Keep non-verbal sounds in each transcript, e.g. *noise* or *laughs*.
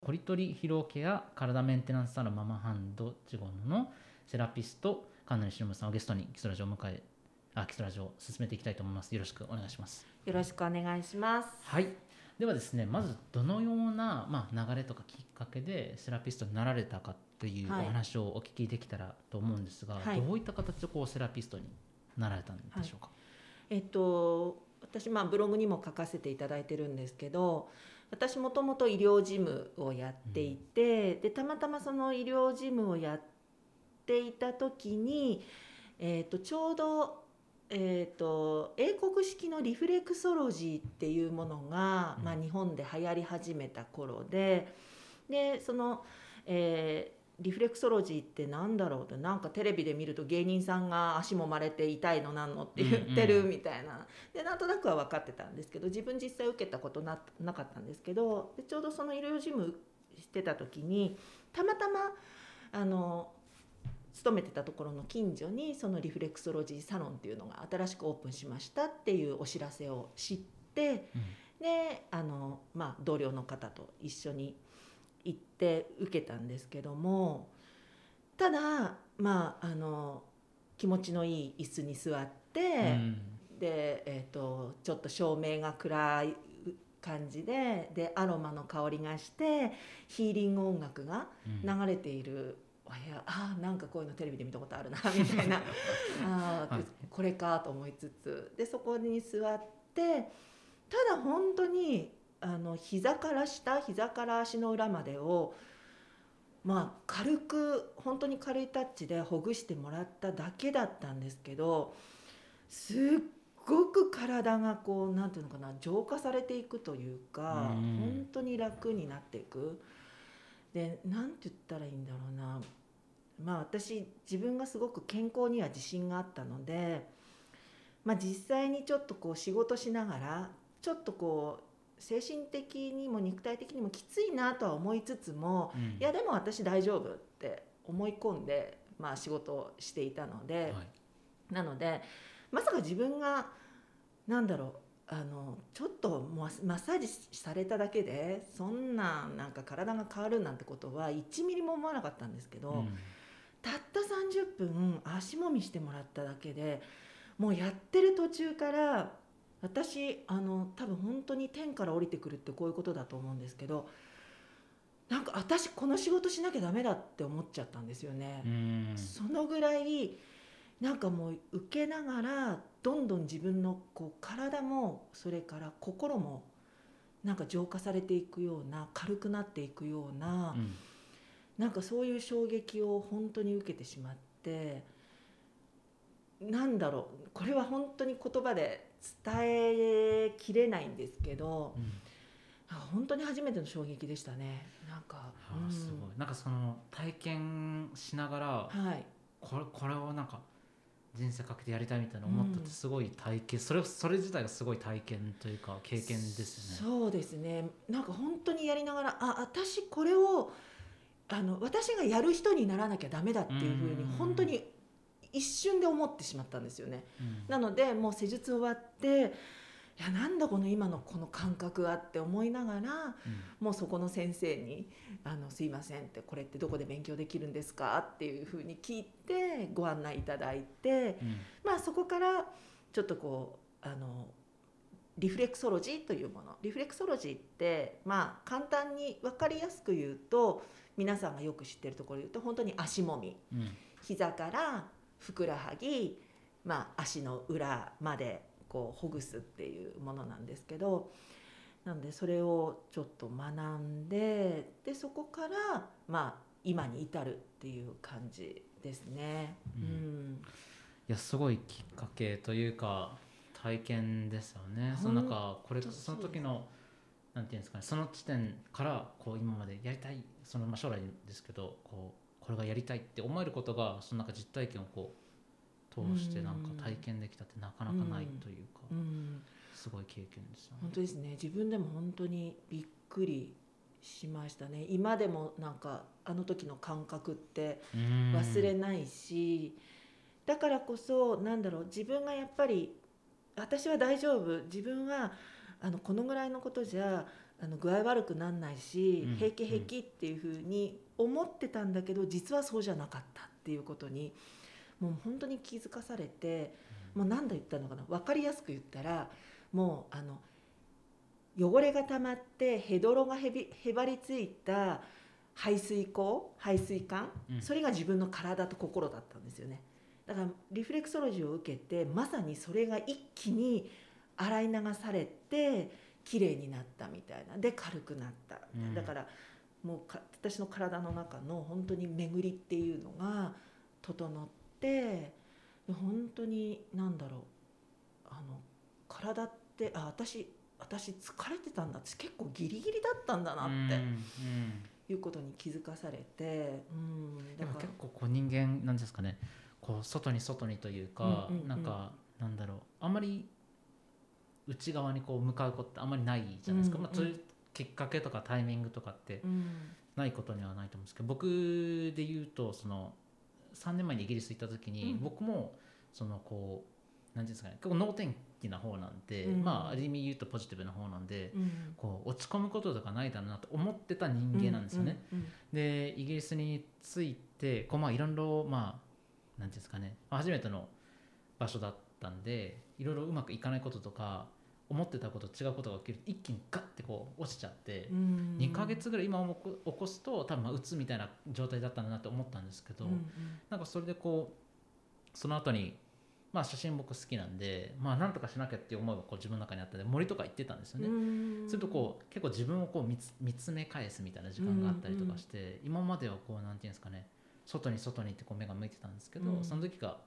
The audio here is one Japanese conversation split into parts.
コリトリ疲労ケア体メンテナンスサロンママハンドジゴノのセラピスト神野忍さんをゲストに基礎ラジオを迎えあ基礎ラジオを進めていきたいと思います。よろしくお願いします。よろしくお願いします。はい。ではですねまずどのような、まあ、流れとかきっかけでセラピストになられたかっていうおはい話をお聞きできたらと思うんですが、はい。どういった形でこうセラピストになられたんでしょうか、えっと私まあブログにも書かせていただいてるんですけど、私もともと医療事務をやっていて、でたまたまその医療事務をやっていた時に、えっとちょうどえー、と英国式のリフレクソロジーっていうものが、うん。まあ、日本で流行り始めた頃ででその、えーリフレクソロジーってなんだろうってなんかテレビで見ると芸人さんが足もまれて痛いのなんのって言ってるうんうん。みたいな、でなんとなくは分かってたんですけど自分実際受けたことななかったんですけどでちょうどその医療事務してた時にたまたまあの勤めてたところの近所にそのリフレクソロジーサロンっていうのが新しくオープンしましたっていうお知らせを知ってうん。であの、まあ、同僚の方と一緒に行って受けたんですけどもただまああの気持ちのいい椅子に座って、うん。で、えー、とちょっと照明が暗い感じででアロマの香りがしてヒーリング音楽がうん。流れているお部屋。あーなんかこういうのテレビで見たことあるなみたいな。*laughs* あー、はい。これかと思いつつ。でそこに座ってただ本当にあの膝から下膝から足の裏までをまあ軽く本当に軽いタッチでほぐしてもらっただけだったんですけどすっごく体がこうなんていうのかな浄化されていくというかうん本当に楽になっていく。でなんて言ったらいいんだろうなまあ私自分がすごく健康には自信があったので、まあ、実際にちょっとこう仕事しながらちょっとこう精神的にも肉体的にもきついなとは思いつつもうん。いやでも私大丈夫って思い込んで、まあ、仕事をしていたので、はい。なのでまさか自分がなんだろうあのちょっとマッマッサージされただけでそんななんか体が変わるなんてことは1ミリも思わなかったんですけど、うん。たった30分足もみしてもらっただけでもうやってる途中から私あの多分本当に天から降りてくるってこういうことだと思うんですけどなんか私この仕事しなきゃダメだって思っちゃったんですよね。うんそのぐらいなんかもう受けながらどんどん自分のこう体もそれから心もなんか浄化されていくような軽くなっていくような、うんなんかそういう衝撃を本当に受けてしまってなんだろうこれは本当に言葉で伝えきれないんですけどうん。本当に初めての衝撃でしたね。なんか、あーすごい。なんかその体験しながらうんはい。これこれをなんか人生かけてやりたいみたいな思ったってすごい体験、それそれ自体がすごい体験というか経験ですよね。そうですね。なんか本当にやりながらあ私これをあの私がやる人にならなきゃダメだっていうふうにうん。本当に一瞬で思ってしまったんですよね。うん。なのでもう施術終わっていやなんだこの今のこの感覚はって思いながらうん。もうそこの先生に「あのすいません」って「これってどこで勉強できるんですか?」っていうふうに聞いてご案内いただいてうん。まあそこからちょっとこうあのリフレクソロジーというもの。リフレクソロジーってまあ簡単に分かりやすく言うと皆さんがよく知ってるところで言うと本当に足もみ。うん。膝からふくらはぎ、まあ、足の裏までこうほぐすっていうものなんですけどなのでそれをちょっと学んででそこから、まあ、今に至るっていう感じですね。ううんんいやすごいきっかけというか体験ですよね。そのなんかこれその時のなんていうんですかねその地点からこう今までやりたいそのまあ将来ですけどこうこれがやりたいって思えることがそのなんか実体験をこう通してなんか体験できたってなかなかないというかうん。すごい経験ですよね。本当ですね。自分でも本当にびっくりしましたね。今でもなんかあの時の感覚ってうん。忘れないし、だからこそなんだろう自分がやっぱり私は大丈夫。自分はあのこのぐらいのことじゃあの具合悪くなんないし、うん平気平気っていうふうに思ってたんだけど実はそうじゃなかったっていうことにもう本当に気づかされて、もう何だ言ったのかな分かりやすく言ったらもうあの汚れが溜まってヘドロがへびへばりついた排水口排水管、うん。それが自分の体と心だったんですよね。だからリフレクソロジーを受けてまさにそれが一気に洗い流されて綺麗になったみたいな。で軽くなった、うん。だからもうか私の体の中の本当に巡りっていうのが整って本当に何だろう。あの体ってあ私私疲れてたんだ。私結構ギリギリだったんだなっていうことに気づかされて、うん、でもだから。結構こう人間なんですかね。こう外に外にというか、うんうんうん。なんかなんだろう。あんまり内側にこう向かうことってあんまりないじゃないですか、うんうんまあ、そういうきっかけとかタイミングとかってうん。ないことにはないと思うんですけど僕で言うとその3年前にイギリス行った時に、うん。僕もそのこう何ていうんですかね結構能天気な方なんで、うん。まあある意味言うとポジティブな方なんで、うん。こう落ち込むこととかないだろうなと思ってた人間なんですよね。うんうん。でイギリスに着いてこうまあいろいろまあなんていうんですかね、まあ初めての場所だったんでいろいろうまくいかないこととか思ってたこと違うことが起きる。と一気にガッてこう落ちちゃって、うん。2ヶ月ぐらい今起こ起こすと多分まあうつみたいな状態だったんだなって思ったんですけど、うんなんかそれでこうその後にまあ写真僕好きなんでまあなんとかしなきゃっていう思いがこう自分の中にあったんで森とか行ってたんですよね。うん。するとこう結構自分をこう見つ見つめ返すみたいな時間があったりとかして、今まではこうなんていうんですかね外に外にってこう目が向いてたんですけど、うん。その時が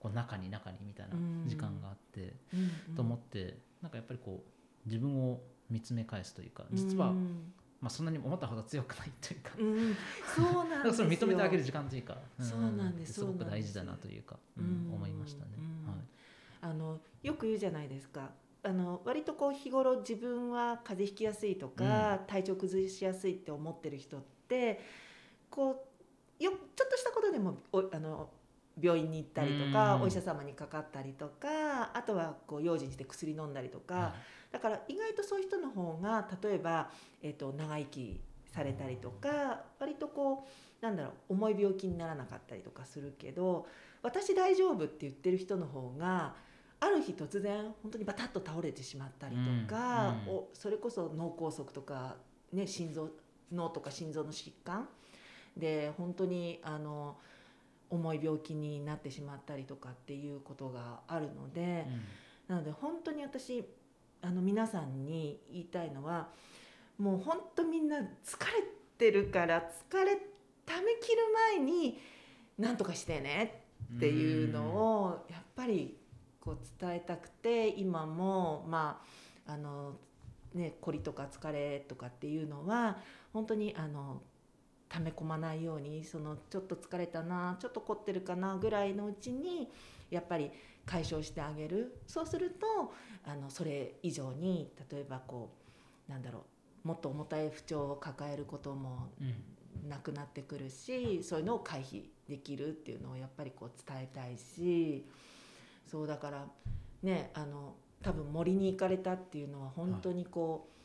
こう中に中にみたいな時間があって、うん。と思ってなんかやっぱりこう自分を見つめ返すというか実は、うんまあ、そんなに思ったほど強くないというか。うん。そうなんですそれを認めてあげる時間というか、そうなんです。すごく大事だなというか、ううんん思いましたね。うん。はい。あのよく言うじゃないですか。あの割とこう日頃自分は風邪ひきやすいとか、体調崩しやすいって思ってる人ってこうよちょっとしたことでもおあの病院に行ったりとか、うん。お医者様にかかったりとかあとはこう用心して薬飲んだりとか、はだから意外とそういう人の方が例えば、えー、と長生きされたりとか割とこうなんだろう重い病気にならなかったりとかするけど私大丈夫って言ってる人の方がある日突然本当にバタッと倒れてしまったりとか、うんうん。おそれこそ脳梗塞とか、ね、心臓脳とか心臓の疾患で本当にあの重い病気になってしまったりとかっていうことがあるので。うんなので本当に私あの皆さんに言いたいのはもう本当みんな疲れてるから疲れためきる前に何とかしてねっていうのをやっぱりこう伝えたくて今もまああのね凝りとか疲れとかっていうのは本当にあの溜め込まないようにそのちょっと疲れたなちょっと凝ってるかなぐらいのうちにやっぱり解消してあげる。そうするとあのそれ以上に例えばこうなんだろうもっと重たい不調を抱えることもうん。なくなってくるしそういうのを回避できるっていうのをやっぱりこう伝えたいしそうだからねあの多分森に行かれたっていうのは本当にこう、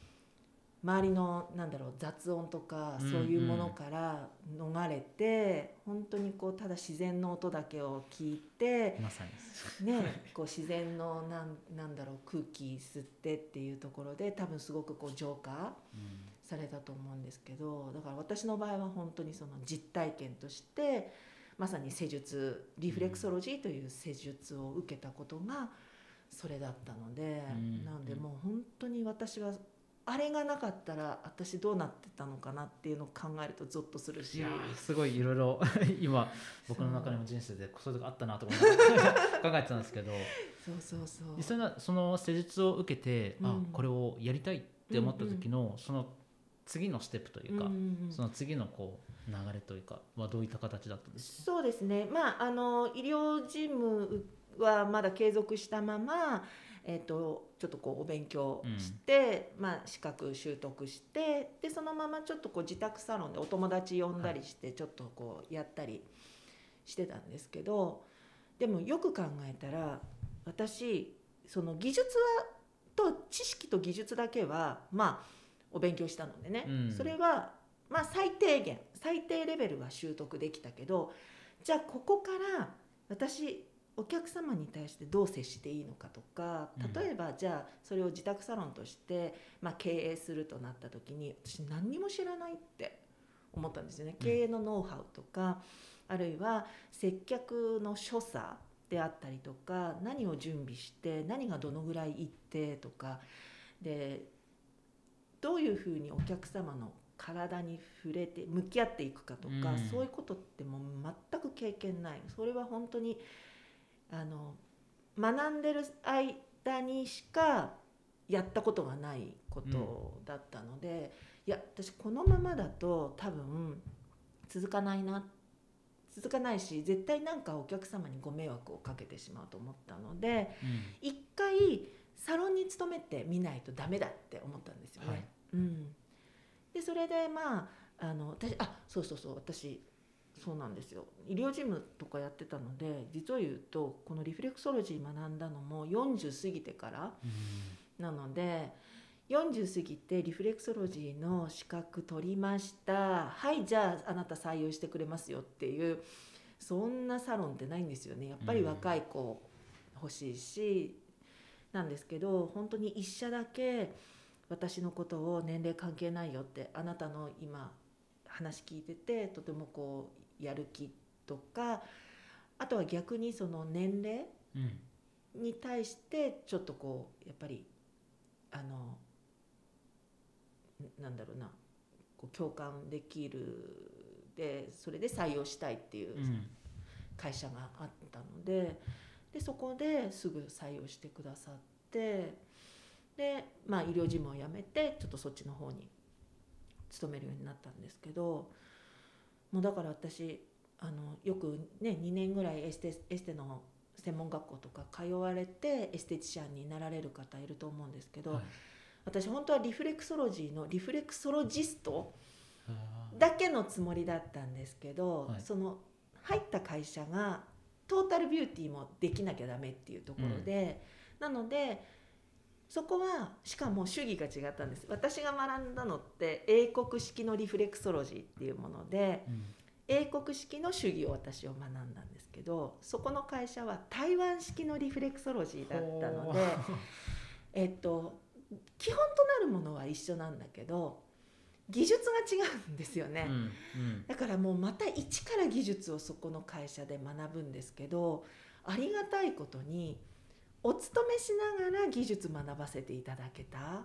周りのなんだろう雑音とかうんそういうものから逃れて、本当にこうただ自然の音だけを聞いて、まさにね、こう自然のなんなんだろう空気吸ってっていうところで多分すごくこう浄化うん。されたと思うんですけどだから私の場合は本当にその実体験としてまさに施術リフレクソロジーという施術を受けたことがそれだったので、うん。なのでもう本当に私はあれがなかったら私どうなってたのかなっていうのを考えるとゾッとするし。いやーすごいいろいろ今僕の中でも人生でそう。いうとこあったなと思いながら *laughs* 考えてたんですけど。そうそうそう。実際なその施術を受けて、あうん。これをやりたいって思った時の、その次のステップというか、うんうんうん。その次のこう流れというかはどういった形だったんですか？そうですね、まあ、あの医療事務はまだ継続したまま、えー、とちょっとこうお勉強して、まあ、資格習得してでそのままちょっとこう自宅サロンでお友達呼んだりしてちょっとこうやったりしてたんですけどでもよく考えたら私その技術はと知識と技術だけはまあお勉強したのでね、うん。それはまあ最低限最低レベルは習得できたけどじゃあここから私お客様に対してどう接していいのかとかうん。例えばじゃあそれを自宅サロンとして、まあ、経営するとなった時に私何にも知らないって思ったんですよね。うん。経営のノウハウとか、あるいは接客の所作であったりとか何を準備して何がどのぐらいいってとか。でどういうふうにお客様の体に触れて向き合っていくかとか、うん。そういうことってもう全く経験ない。それは本当にあの学んでる間にしかやったことがないことだったので、いや私このままだと多分続かないな続かないし絶対なんかお客様にご迷惑をかけてしまうと思ったのでうん。一回サロンに勤めてみないとダメだって思ったんですよね。はい。うん、でそれでまああの私あそうそうそう私そうなんですよ。医療事務とかやってたので実を言うとこのリフレクソロジー学んだのも40過ぎてからうん。なので40過ぎてリフレクソロジーの資格取りました。はいじゃああなた採用してくれますよっていうそんなサロンってないんですよね。やっぱり若い子欲しいし、なんですけど本当に一社だけ私のことを年齢関係ないよってあなたの今話聞いててとてもこうやる気とかあとは逆にその年齢うんに対してちょっとこうやっぱりあのんなんだろうなこう共感できるでそれで採用したいっていううん。会社があったのででそこですぐ採用してくださってで、まあ、医療事務を辞めてちょっとそっちの方に勤めるようになったんですけどもうだから私あのよくね2年ぐらいエステエステの専門学校とか通われてエステティシャンになられる方いると思うんですけど、はい。私本当はリフレクソロジーのリフレクソロジストだけのつもりだったんですけど、はい。その入った会社がトータルビューティーもできなきゃダメっていうところで、なのでそこはしかも主義が違ったんです。私が学んだのって英国式のリフレクソロジーっていうものでうん。英国式の主義を私は学んだんですけどそこの会社は台湾式のリフレクソロジーだったので。*laughs* えっと、基本となるものは一緒なんだけど技術が違うんですよね、うんうん。だからもうまた一から技術をそこの会社で学ぶんですけどありがたいことにお勤めしながら技術学ばせていただけた。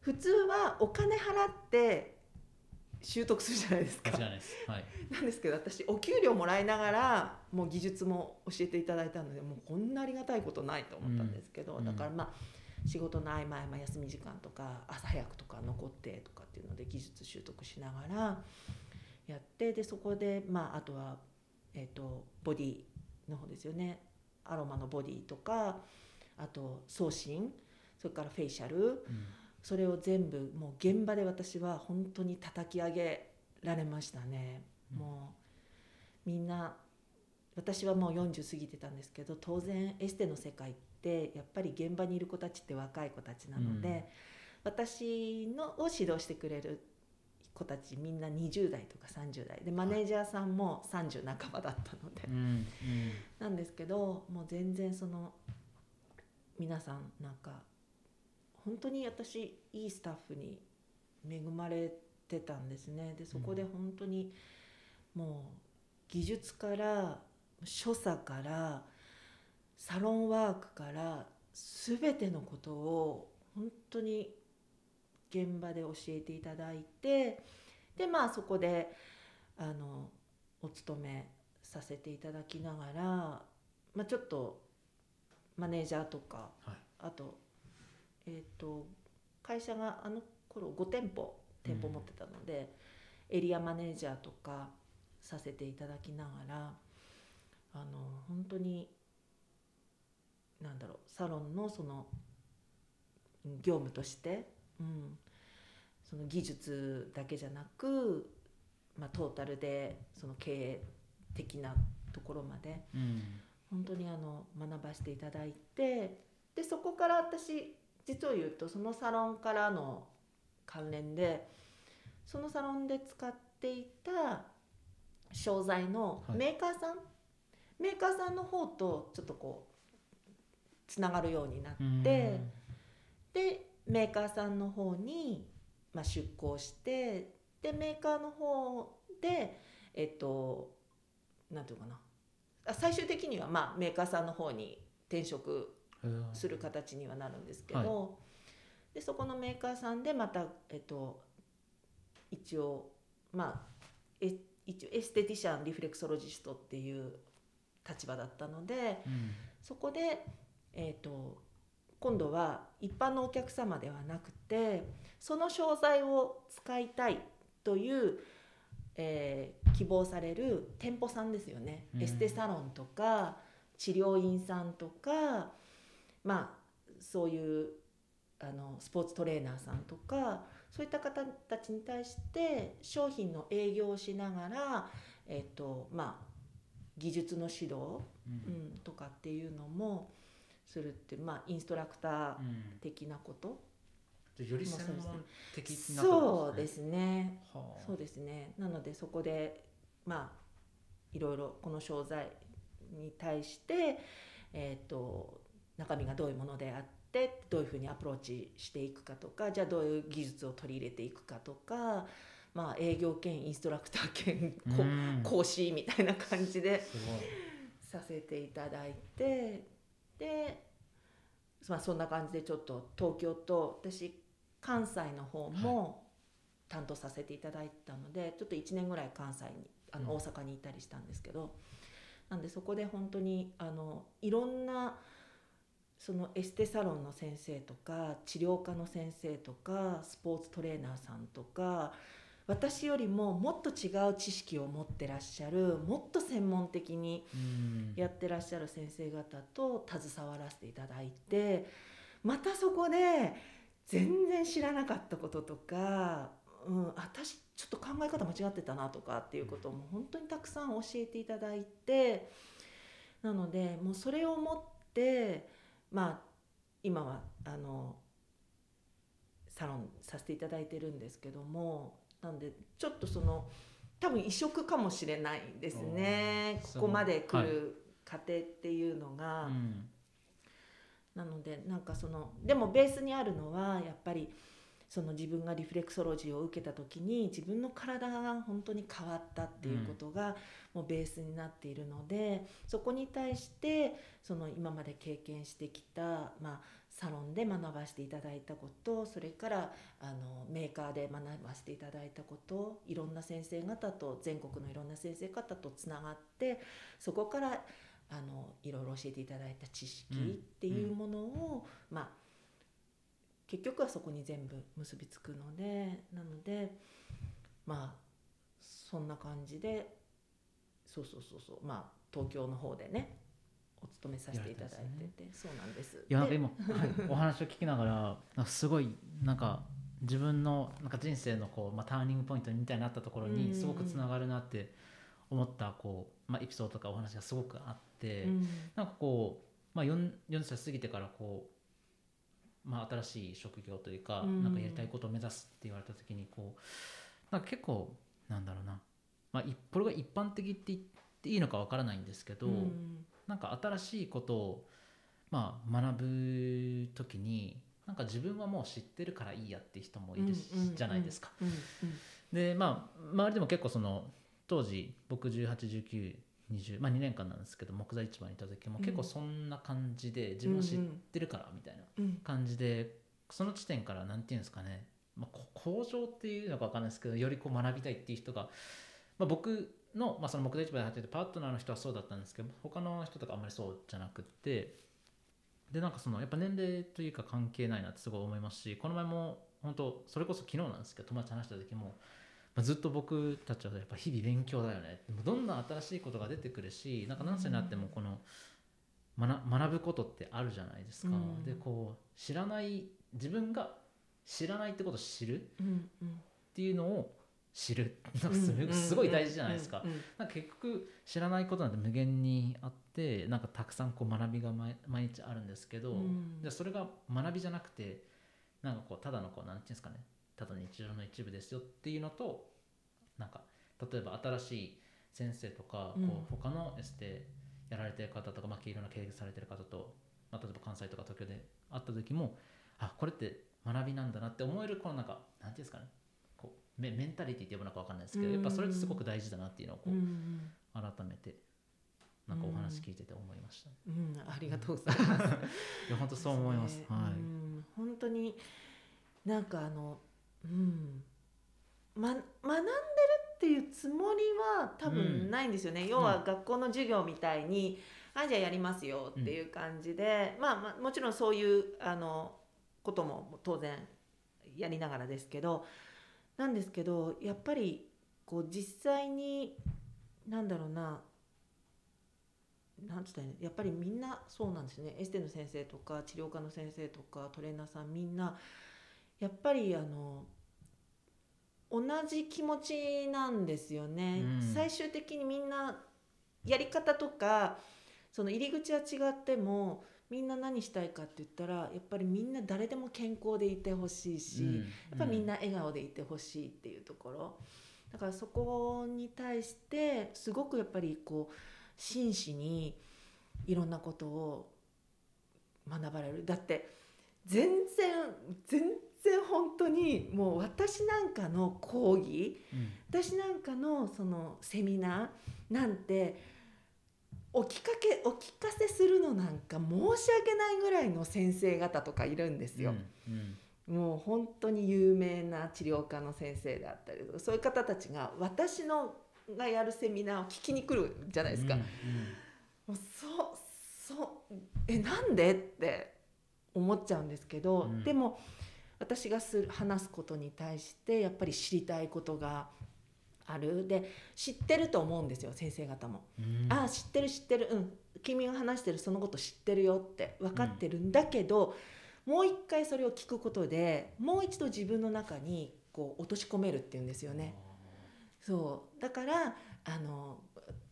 普通はお金払って習得するじゃないですか。なす。はい。なんですけど私お給料もらいながらもう技術も教えていただいたのでもうこんなありがたいことないと思ったんですけど、うん。だからまあ仕事の合間合間休み時間とか朝早くとか残ってとかっていうので技術習得しながらやってでそこでまああとは、えー、とボディの方ですよねアロマのボディとかあと送信それからフェイシャルうん。それを全部もう現場で私は本当に叩き上げられましたね、うん。もうみんな私はもう40過ぎてたんですけど当然エステの世界ってやっぱり現場にいる子たちって若い子たちなので、うん。私のを指導してくれる子たちみんな20代とか30代。でマネージャーさんも30半ばだったので、うんうん。なんですけどもう全然その皆さんなんか本当に私いいスタッフに恵まれてたんですね。でそこで本当にもう技術から所作からサロンワークから全てのことを本当に現場で教えていただいてでまあそこであのお勤めさせていただきながら、まあ、ちょっとマネージャーとかはい。あと,、えー、と会社があの頃5店舗店舗持ってたので、エリアマネージャーとかさせていただきながらあの本当になんだろうサロンのそのうん業務として、うん、その技術だけじゃなく、まあ、トータルでその経営的なところまでうん。本当にあの学ばせていただいてでそこから私実を言うとそのサロンからの関連でそのサロンで使っていた商材のはい。メーカーさん、メーカーさんの方とちょっとこうつながるようになって、うん。でメーカーさんの方に、まあ、出向してでメーカーの方でえっとなんていうかな。あ最終的にはまあメーカーさんの方に転職する形にはなるんですけど、でそこのメーカーさんでまた、えっと、一応まあえ一応エステティシャンリフレクソロジストっていう立場だったのでうん。そこで、えっと今度は一般のお客様ではなくてその商材を使いたいという、えー希望される店舗さんですよね、うん。エステサロンとか治療院さんとかまあそういうあのスポーツトレーナーさんとかそういった方たちに対して商品の営業をしながら、えっとまあ、技術の指導、うん。うん、とかっていうのもするって、まあ、インストラクターうん。的なこと、じゃあより専門的なそうですすね。はあ。そうですね。なのでそこでまあいろいろこの商材に対して、えー、と中身がどういうものであってどういうふうにアプローチしていくかとかじゃあどういう技術を取り入れていくかとか、まあ、営業兼インストラクター兼こうん。講師みたいな感じでさせていただいてで、まあ、そんな感じでちょっと東京と私関西の方も担当させていただいたので、ちょっと1年ぐらい関西にあのうん。大阪にいたりしたんですけど、なんでそこで本当にあのいろんなそのエステサロンの先生とか治療科の先生とかスポーツトレーナーさんとか私よりももっと違う知識を持ってらっしゃるもっと専門的にうん。やってらっしゃる先生方と携わらせていただいてまたそこで全然知らなかったこととか、うん、私ちょっと考え方間違ってたなとかっていうことも本当にたくさん教えていただいてなのでもうそれをもってまあ今はあのサロンさせていただいてるんですけどもなんでちょっとその多分異色かもしれないですね。ここまで来はいる過程っていうのが。うんなのでなんかそのでもベースにあるのはやっぱりその自分がリフレクソロジーを受けた時に自分の体が本当に変わったっていうことがもうベースになっているので、そこに対してその今まで経験してきた、まあ、サロンで学ばせていただいたことそれからあのメーカーで学ばせていただいたこといろんな先生方と全国のいろんな先生方とつながってそこからあのいろいろ教えていただいた知識っていうものを、まあ結局はそこに全部結びつくのでなのでまあそんな感じでそうそうそうそうまあ東京の方でねお勤めさせていただいてて、そうなんです。いやで今、はい、*laughs* お話を聞きながらすごいなんか自分のなんか人生のこう、まあ、ターニングポイントみたいになったところにすごくつながるなって思ったこう、まあ、エピソードとかお話がすごくあって、うん。なんかこう、まあ、4 40歳過ぎてからこう、まあ、新しい職業というか,、うん。なんかやりたいことを目指すって言われた時にこうなんか結構なんだろうな、まあ、いこれが一般的って言っていいのかわからないんですけど、うんなんか新しいことを、まあ、学ぶ時になんか自分はもう知ってるからいいやって人もいるし、うんうんうんじゃないですか。うんでまあ周りでも結構その当時僕181920、まあ、2年間なんですけど木材市場にいた時も結構そんな感じで自分は知ってるからみたいなうん感じでその地点から何て言うんですかね、まあ、こ向上っていうのか分かんないですけどよりこう学びたいっていう人が、まあ、僕の,、まあその木材市場で働いてるパートナーの人はそうだったんですけど他の人とかあんまりそうじゃなくってでなんかそのやっぱ年齢というか関係ないなってすごい思いますしこの前も本当それこそ昨日なんですけど友達と話した時も、まあ、ずっと僕たちはやっぱ日々勉強だよねどんどん新しいことが出てくるしなんか何歳になってもこの学学ぶことってあるじゃないですか。うんでこう知らない自分が知らないってことを知るっていうのを知るなんかすごい大事じゃないですか。結局知らないことなんて無限にあってなんかたくさんこう学びが毎毎日あるんですけど、うん。でそれが学びじゃなくてなんかこうただのこうなんていうんですかね。ただ日常の一部ですよっていうのとなんか例えば新しい先生とか、うん。こう他のエステやられてる方とか、まあ、いろんな経営されてる方と、まあ、例えば関西とか東京で会った時もあこれって学びなんだなって思えるこのなんかなんていうんですかねメメンタリティって呼ぶのか分かんないですけど、やっぱそれってすごく大事だなっていうのをこう、うん。改めてなんかお話聞いてて思いました、うん、ありがとうございます。*laughs* いや本当そう思います。ね。はい、うん。本当になんかあの、うん、ま学んでるっていうつもりは多分ないんですよね。要は学校の授業みたいに、あじゃあやりますよっていう感じで、まあまあもちろんそういうあのことも当然やりながらですけど、なんですけどやっぱりこう実際になんだろうな。なんつったらいいの？やっぱりみんなそうなんですね。エステの先生とか治療科の先生とかトレーナーさんみんなやっぱりあの同じ気持ちなんですよね、うん。最終的にみんなやり方とかその入り口は違ってもみんな何したいかって言ったらやっぱりみんな誰でも健康でいてほしいし、うん。やっぱりみんな笑顔でいてほしいっていうところ。だからそこに対してすごくやっぱりこう真摯にいろんなことを学ばれる。だって全然全然本当にもう私なんかの講義うん。私なんかのそのセミナーなんてお聞かけお聞かせするのなんか申し訳ないぐらいの先生方とかいるんですよ。うんうんもう本当に有名な治療科の先生であったりとかそういう方たちが私のがやるセミナーを聞きに来るじゃないですか。うんもうそうそうえなんで？って思っちゃうんですけど、うんでも私がする話すことに対してやっぱり知りたいことがある？で知ってると思うんですよ先生方も。うん。ああ知ってる知ってる。うん。君が話してるそのこと知ってるよって分かってるんだけど、もう一回それを聞くことでもう一度自分の中にこう落とし込めるっていうんですよね。そう。だからあの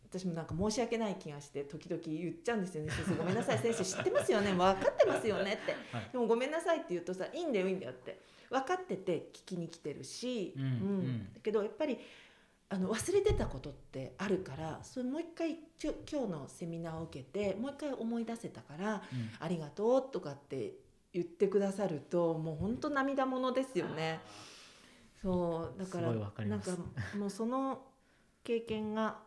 私もなんか申し訳ない気がして時々言っちゃうんですよね「先生ごめんなさい。先生知ってますよね。分かってますよね」って。はい。でも「ごめんなさい」って言うとさ「いいんだよいいんだよ」って。分かってて聞きに来てるし、うん。うん。だけどやっぱりあの忘れてたことってあるからそれもう一回今日のセミナーを受けてもう一回思い出せたからうん「ありがとう」とかって言ってくださるともう本当涙ものですよね。そうだからなんかもうその経験が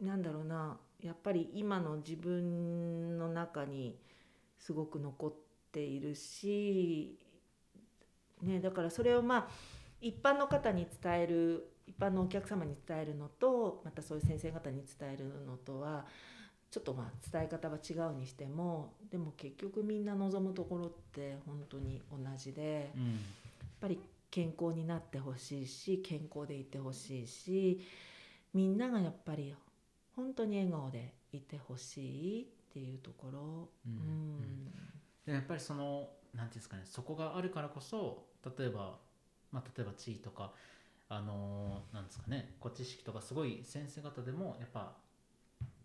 なんだろうなやっぱり今の自分の中にすごく残っているし、ね、だからそれをまあ一般の方に伝える一般のお客様に伝えるのとまたそういう先生方に伝えるのとはちょっとまあ伝え方は違うにしてもでも結局みんな望むところって本当に同じで。うんやっぱり健康になってほしいし健康でいてほしいしみんながやっぱり本当に笑顔でいてほしいっていうところ、うんうんでやっぱりそのなんていうんですかねそこがあるからこそ例えば、まあ、例えば地位とかあのーなんですかねこう知識とかすごい先生方でもやっぱ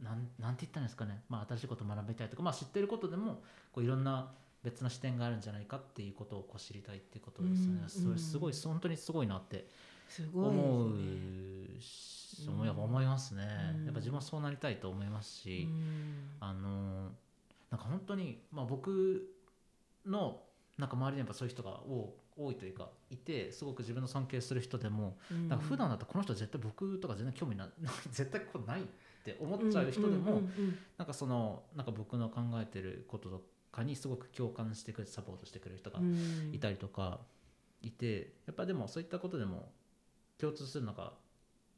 なんなんて言ったんですかね、まあ、新しいことを学びたいとか、まあ、知ってることでもこういろんな別の視点があるんじゃないかっていうことをこう知りたいっていうことですね、うんそれすごい本当にすごいなってすごいです思うね。思いやっぱ思いますね、うん。やっぱ自分はそうなりたいと思いますし、うん。あのなんか本当に、まあ、僕のなんか周りにやっぱそういう人が多多いというかいてすごく自分の尊敬する人でもうん。なんか普段だとこの人絶対僕とか全然興味ない *laughs* 絶対こうないって思っちゃう人でも、うんうんうんなんかそのなんか僕の考えてることとかにすごく共感してくれてサポートしてくれる人がうん。いたりとかいてやっぱでもそういったことでも共通するのが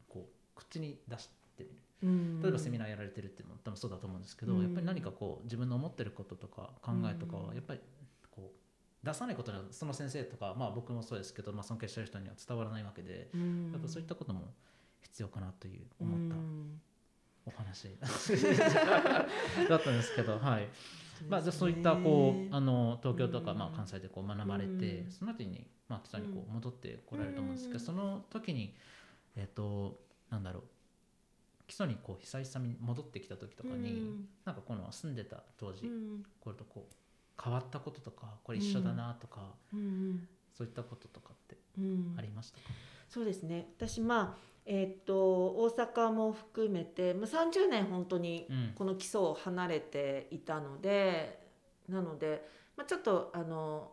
こう口に出してみる。うん。例えばセミナーやられてるっていうのも多分そうだと思うんですけど、うん。やっぱり何かこう自分の思ってることとか考えとかはうん。やっぱりこう出さないことにはその先生とか、まあ、僕もそうですけど、まあ、尊敬してる人には伝わらないわけで、うん。やっぱそういったことも必要かなという思ったうん。お話 *laughs* だったんですけど、はい。まあ、じゃあそういったこうあの東京とか、うんまあ、関西でこう学ばれて、うん。その後に、まあ、基礎にこう戻ってこられると思うんですけど、うん。その時にえっ、となんだろう。基礎にこう久々に戻ってきた時とかに、うん。なんかこの住んでた当時、うん。これとこう変わったこととかこれ一緒だなとか、うん。そういったこととかってううん。ありましたか、そうですね。私まあえーっと大阪も含めて、まあ、30年本当にうん。この基礎を離れていたのでなので、まあ、ちょっとあの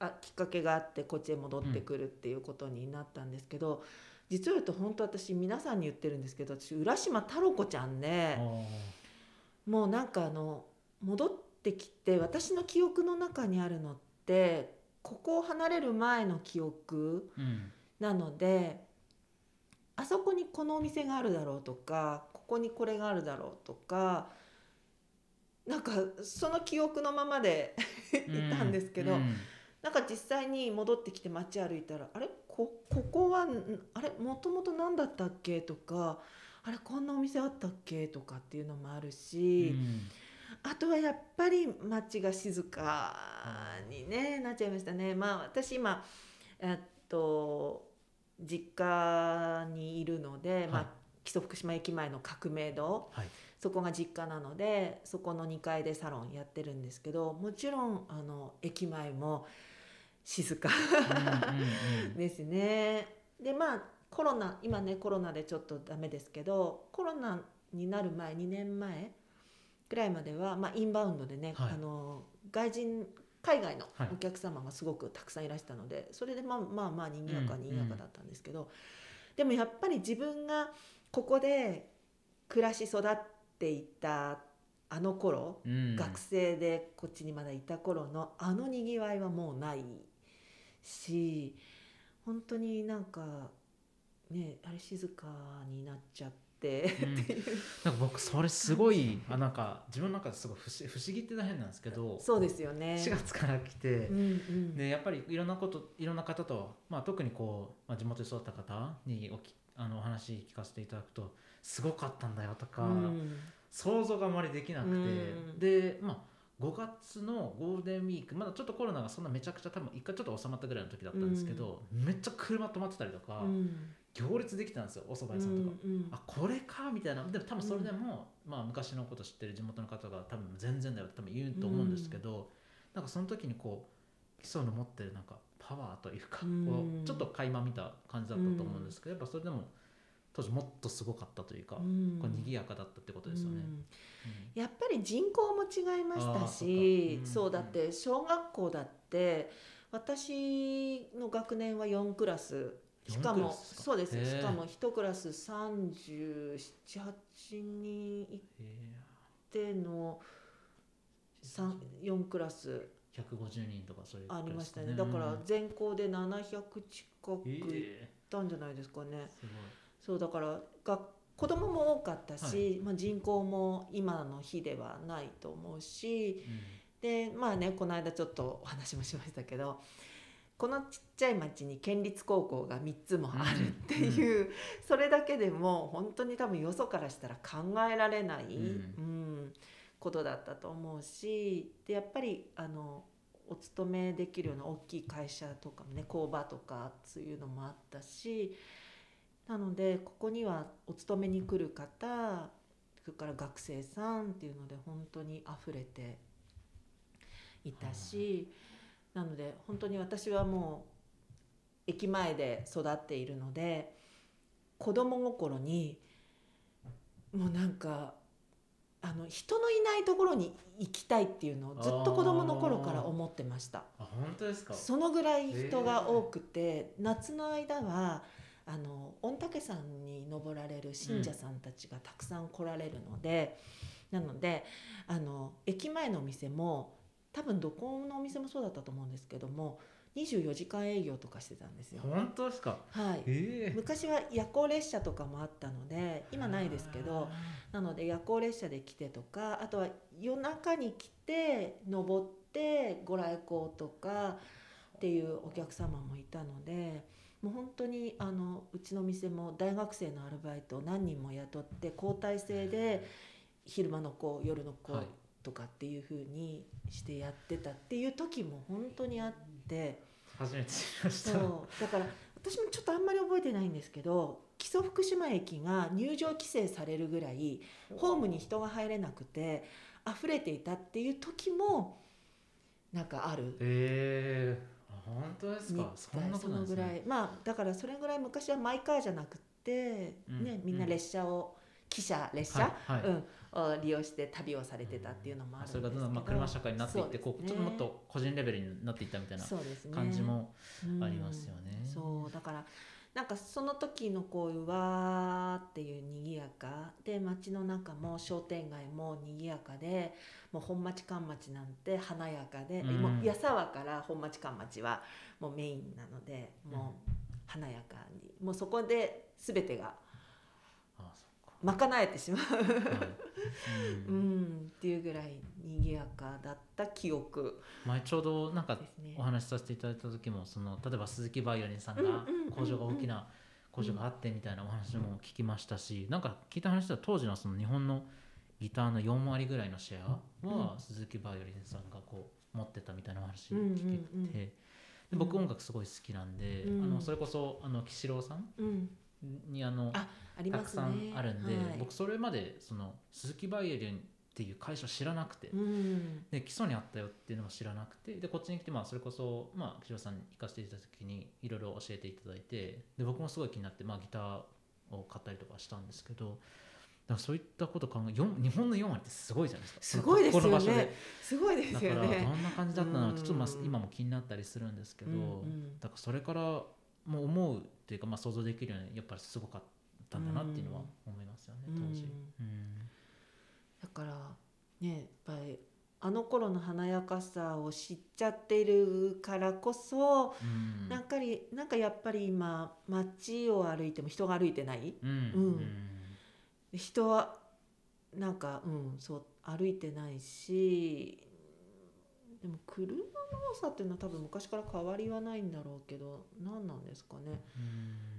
あきっかけがあってこっちへ戻ってくるっていうことになったんですけど、実を言うと本当私皆さんに言ってるんですけど私浦島太郎子ちゃんでおー。もうなんかあの戻ってきて私の記憶の中にあるのってここを離れる前の記憶うん。なのであそこにこのお店があるだろうとかここにこれがあるだろうとかなんかその記憶のままで *laughs* いたんですけど、うんなんか実際に戻ってきて街歩いたらあれ？こここはんあれ？もともと何だったっけ？とかあれ？こんなお店あったっけ？とかっていうのもあるし、あとはやっぱり街が静かに、ね、なっちゃいましたね。まあ私今えっと実家にいるので、まはい。あ木曽福島駅前の革命堂。はい。そこが実家なのでそこの2階でサロンやってるんですけどもちろんあの駅前も静か *laughs* ですね。でまあコロナ今ねコロナでちょっとダメですけどコロナになる前2年前ぐらいまでは、まあ、インバウンドでね、はい。あの外人海外のはい。お客様がすごくたくさんいらしたので、それでまあまあまあ賑やかうん賑やかだったんですけど、でもやっぱり自分がここで暮らし育っていたあの頃、うん。学生でこっちにまだいた頃のあのにぎわいはもうないし本当になんかねあれ静かになっちゃって、うん。*laughs* なんか僕それすごいあなんか自分の中ですごい不思不思議って大変なんですけどそうですよね。4月から来て、うんうん。でやっぱりいろんなこといろんな方と、まあ、特にこう、まあ、地元で育った方におきあのお話聞かせていただくとすごかったんだよとか、うん。想像があまりできなくて、うん。でまあ5月のゴールデンウィークまだちょっとコロナがそんなめちゃくちゃ多分一回ちょっと収まったぐらいの時だったんですけど、めっちゃ車止まってたりとか、うん行列できてたんですよお蕎麦屋さんとか。うんうん。あこれかみたいな。でも多分それでも、まあ、昔のこと知ってる地元の方が多分全然だよって多分言うと思うんですけど、なんかその時にこう基礎の持ってるなんかパワーというか、うん。こうちょっと垣間見た感じだったと思うんですけど、やっぱそれでも当時もっとすごかったというか、うん。こう賑やかだったってことですよね。うん。やっぱり人口も違いましたしうん。そうだって小学校だって私の学年は4クラスしか4クラもそうです。しかも1クラス378人いえての三4クラス。ー150人とかそういうありましたね。だから全校で700近くうんいっえたんじゃないですかね。ーすごい。そうだからが子供も多かったし、まあ、人口も今の日ではないと思うしでまあねこの間ちょっとお話もしましたけどこのちっちゃい町に県立高校が3つもあるっていう、それだけでも本当に多分よそからしたら考えられない、うん。うんことだったと思うしでやっぱりあのお勤めできるような大きい会社とかもね工場とかそういうのもあったしなのでここにはお勤めに来る方それから学生さんっていうので本当に溢れていたし、なので本当に私はもう駅前で育っているので子供心にもうなんかあの人のいないところに行きたいっていうのをずっと子供の頃から思ってました。あ本当ですか？そのぐらい人が多くて、夏の間はあの御嶽山に登られる信者さんたちがたくさん来られるので、なのであの駅前のお店も多分どこのお店もそうだったと思うんですけども24時間営業とかしてたんですよ。本当ですか？はい。ええ。昔は夜行列車とかもあったので今ないですけどなので夜行列車で来てとかあとは夜中に来て登ってご来光とかっていうお客様もいたのでもう本当にあのうちの店も大学生のアルバイトを何人も雇って交代制で昼間の子夜の子はいとかっていう風にしてやってたっていう時も本当にあって。初めて知りました。そう。だから私もちょっとあんまり覚えてないんですけど木曽福島駅が入場規制されるぐらいホームに人が入れなくて溢れていたっていう時もなんかある、ええあ本当ですみかそんなこそとなんですね。のぐらい。まあだからそれぐらい昔はマイカーじゃなくて、うんねみんな列車を汽車列車、はいはい。うん、を利用して旅をされてたっていうのもあるんですけど。それがどんどんまあ車社会になっていってね。こうちょっともっと個人レベルになっていったみたいな感じもうんありますよね。そうだからなんかその時のこういうわーっていう賑やかで街の中も商店街も賑やかでもう本町関町なんて華やかで、うん。もう矢沢から本町関町はもうメインなのでもう華やかにもうそこで全てが賄えてしまう、はい。ううん。ん、っていうぐらい賑やかだった記憶前ちょうどなんかお。話しさせていただいた時もその例えば鈴木バイオリンさんが工場が大きな工場があってみたいなお話も聞きましたしなんか聞いた話では当時のその日本のギターの4割ぐらいのシェアはうん。鈴木バイオリンさんがこう持ってたみたいなお話聞けてで僕音楽すごい好きなんでうん。あのそれこそあの岸郎さん、にあのあありたくますね。さんあるんではい。僕それまでその鈴木バイオリンっていう会社を知らなくてうん。で基礎にあったよっていうのも知らなくてでこっちに来てまあそれこそまあ岸田さんに行かせていただいた時にいろいろ教えていただいてで僕もすごい気になってまあギターを買ったりとかしたんですけどだからそういったこと考え日本の4割ってすごいじゃないですか。すごいですよね。この場所で。すごいですだからよね。どんな感じだったのかちょっとまあうん。今も気になったりするんですけど、うんうん。だからそれからもう思うっていうかまあ想像できるようにやっぱりすごかったんだなっていうのは思いますよね当時。うん。だからねやっぱりあの頃の華やかさを知っちゃってるからこそ、うん。なんかりなんかやっぱり今街を歩いても人が歩いてない？うん。うん。人はなんかうんそう歩いてないしでも車の多さっていうのは多分昔から変わりはないんだろうけど何なんですかね。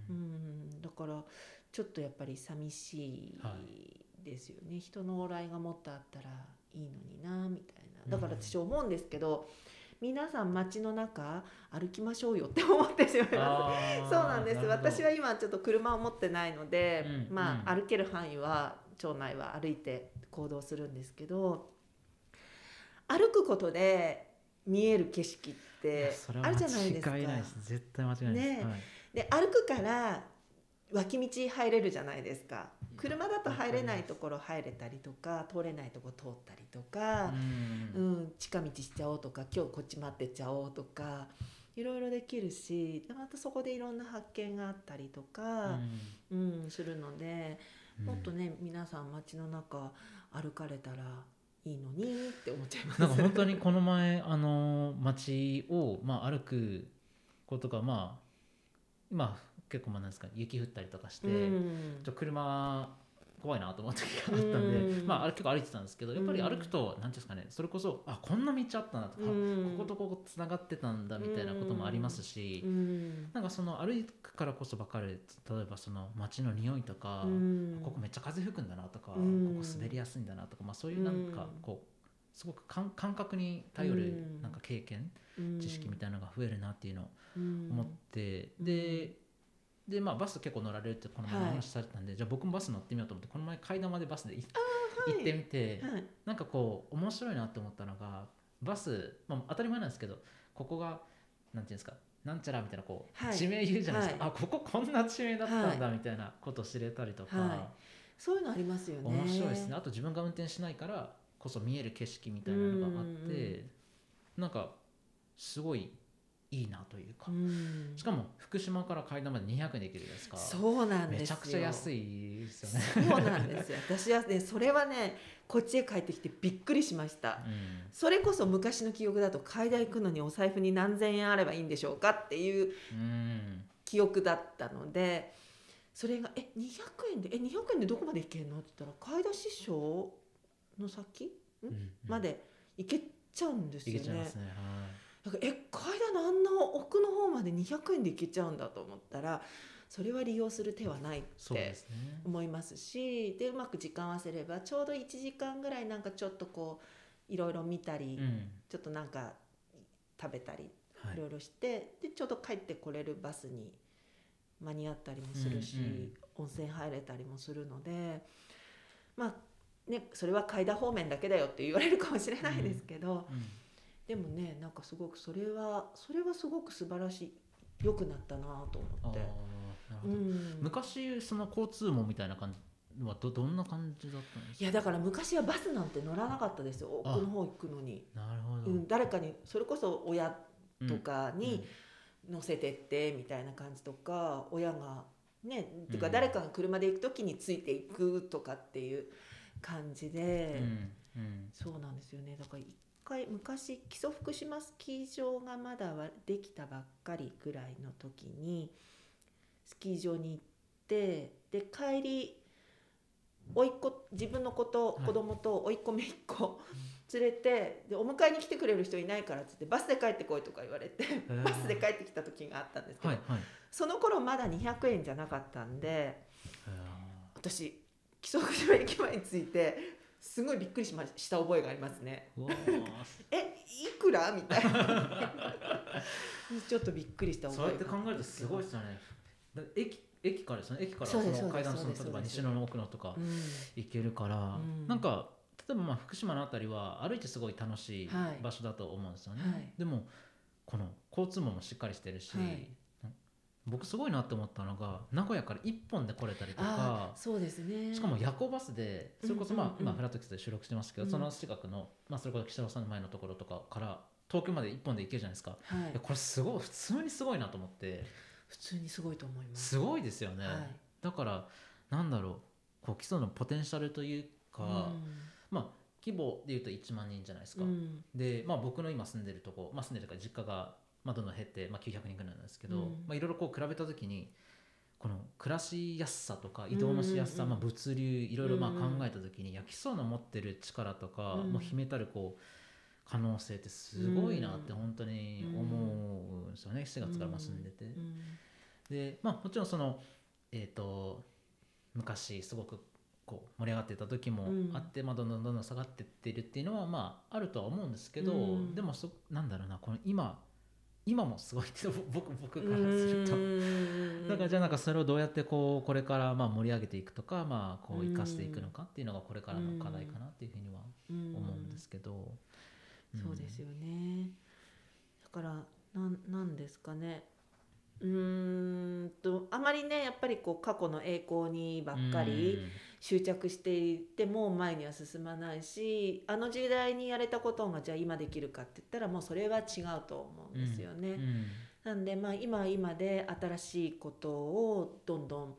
ううんんだからちょっとやっぱり寂しはいですよね、人の往来がもっとあったらいいのになみたいな。だから私思うんですけど、皆さん街の中歩きましょうよって思ってしまいます。そうなんです。私は今ちょっと車を持ってないので、うんまあ、うん。歩ける範囲は町内は歩いて行動するんですけど歩くことで見える景色ってあるじゃないですか。間違いないです。絶対間違いないです、ね。はい。で歩くから脇道入れるじゃないですか。車だと入れないところ入れたりとか通れないとこ通ったりとか、ううんん近道しちゃおうとか今日こっち待ってっちゃおうとかいろいろできるしでまたそこでいろんな発見があったりとか、うんするのでうん。もっとね皆さん街の中歩かれたらいいのにって思っちゃいます。なんか本当にこの前あの街を、まあ、歩くことがまあ今結構まあなんですか雪降ったりとかして、うんちょ車怖いなと思った時があったんで、うん。まああれ結構歩いてたんですけどやっぱり歩くと何ていうんですかねそれこそあこんな道あったなとか、うん。こことここつながってたんだみたいなこともありますし、うん。なんかその歩くからこそ分かる例えばその街の匂いとか、うん。ここめっちゃ風吹くんだなとか、うん。ここ滑りやすいんだなとか、まあ、そういうなんかうん。こうすごく感感覚に頼るうん。なんか経験、うん。知識みたいなのが増えるなっていうのをうん思って、うん。でで、まあ、バス結構乗られるってこの前話しされてたんで、じゃあ僕もバス乗ってみようと思ってこの前階段までバスで行,、はい。行ってみて、はい。なんかこう面白いなって思ったのがバス、まあ、当たり前なんですけどここがなんていうんですかなんちゃらみたいなこう、はい。地名言うじゃないですか、はあこここんな地名だったんだみたいなことを知れたりとか、はい。そういうのありますよね。面白いですね。あと自分が運転しないからこそ見える景色みたいなのがあってなんかすごいいいなというかう、んしかも福島から階段まで200円で行けるですかそうなんですよ。めちゃくちゃ安いですよね。そうなんですよ。私はねそれはねこっちへ帰ってきてびっくりしました。うんそれこそ昔の記憶だと海外行くのにお財布に何千円あればいいんでしょうかっていううん記憶だったのでそれが「え200円でえ200円でどこまで行けんの?」って言ったら海田師匠の先うんまで行けちゃうんですよねね。はいだからえ階段のあんな奥の方まで200円で行けちゃうんだと思ったらそれは利用する手はないって。思いますしでうまく時間合わせればちょうど1時間ぐらいなんかちょっとこういろいろ見たり、うん。ちょっとなんか食べたりはい。いろいろして、でちょうど帰ってこれるバスに間に合ったりもするし、うんうん。温泉入れたりもするのでまあねそれは海田方面だけだよって言われるかもしれないですけど、うんでもねなんかすごくそれはそれはすごく素晴らしい良くなったなと思って。なるほど。うん。昔その交通網みたいな感じはどどんな感じだったんですか？いやだから昔はバスなんて乗らなかったですよ。奥の方行くのに、なるほど、うん、誰かにそれこそ親とかうん。に乗せてってみたいな感じとか、親がねっていううん。か誰かが車で行く時についていくとかっていう感じで、うん。うん。そうなんですよね。だから一回昔木曽福島スキー場がまだはできたばっかりぐらいの時にスキー場に行ってで帰り甥っ子自分の子とはい。子供と甥っ子姪っ子連れてでお迎えに来てくれる人いないからっつってバスで帰ってこいとか言われてー。バスで帰ってきた時があったんですけど、はいはい。その頃まだ200円じゃなかったんでへ私木曽福島駅前に着いてすごいびっくりしました覚えがありますね。*laughs* えいくら？みたいな。*laughs* ちょっとびっくりしたそうやって考えるとすごいですよね。だ駅駅からその駅からその階段その例えば西野の奥野とかうん。行けるから、うん。なんか例えばまあ福島のあたりは歩いてすごい楽しい。場所だと思うんですよね、はい。でもこの交通網もしっかりしてるし、はい僕すごいなって思ったのが名古屋から一本で来れたりとあかあそうですね。しかも夜行バスでそれこそまあ、うんうんうん今フラットキスで収録してますけど、うん。その近くの、まあ、それこそ岸田さんの前のところとかから東京まで一本で行けるじゃないですか、はい。いやこれすごい普通にすごいなと思って。普通にすごいと思います。すごいですよね、はい。だからなんだろうこう基礎のポテンシャルというか、まあ規模でいうと1万人じゃないですか、うん。で、まあ、僕の今住んでるとこ、まあ、住んでるから実家が、まあ、どんどん減って、まあ、900人ぐらいなんですけど、うん。まあ、いろいろこう比べた時にこの暮らしやすさとか移動のしやすさ、うんうんまあ、物流いろいろまあ考うんうん。えた時に、いや基礎の持ってる力とか、うん。もう秘めたるこう可能性ってすごいなってうん。本当に思うんですよね、4月からまあ住んでて。うんでまあもちろんそのえっ、と昔すごくこう盛り上がってた時もうん。あって、まあ、どんどんどんどん下がってってるっていうのはまああるとは思うんですけど、うん。でもそなんだろうなこの今今もすごいって *laughs* 僕僕からすると。うん。だからじゃあなんかそれをどうやってこうこれからまあ盛り上げていくとかまあこう生かしていくのかっていうのがこれからの課題かなっていうふうにはうん思うんですけど、ん。そうですよね。だからなんなんですかね。うーんとあまりねやっぱりこう過去の栄光にばっかり執着していても前には進まないしあの時代にやれたことがじゃあ今できるかって言ったらもうそれは違うと思うんですよね。うんうんなんでまあ今は今で新しいことをどんどん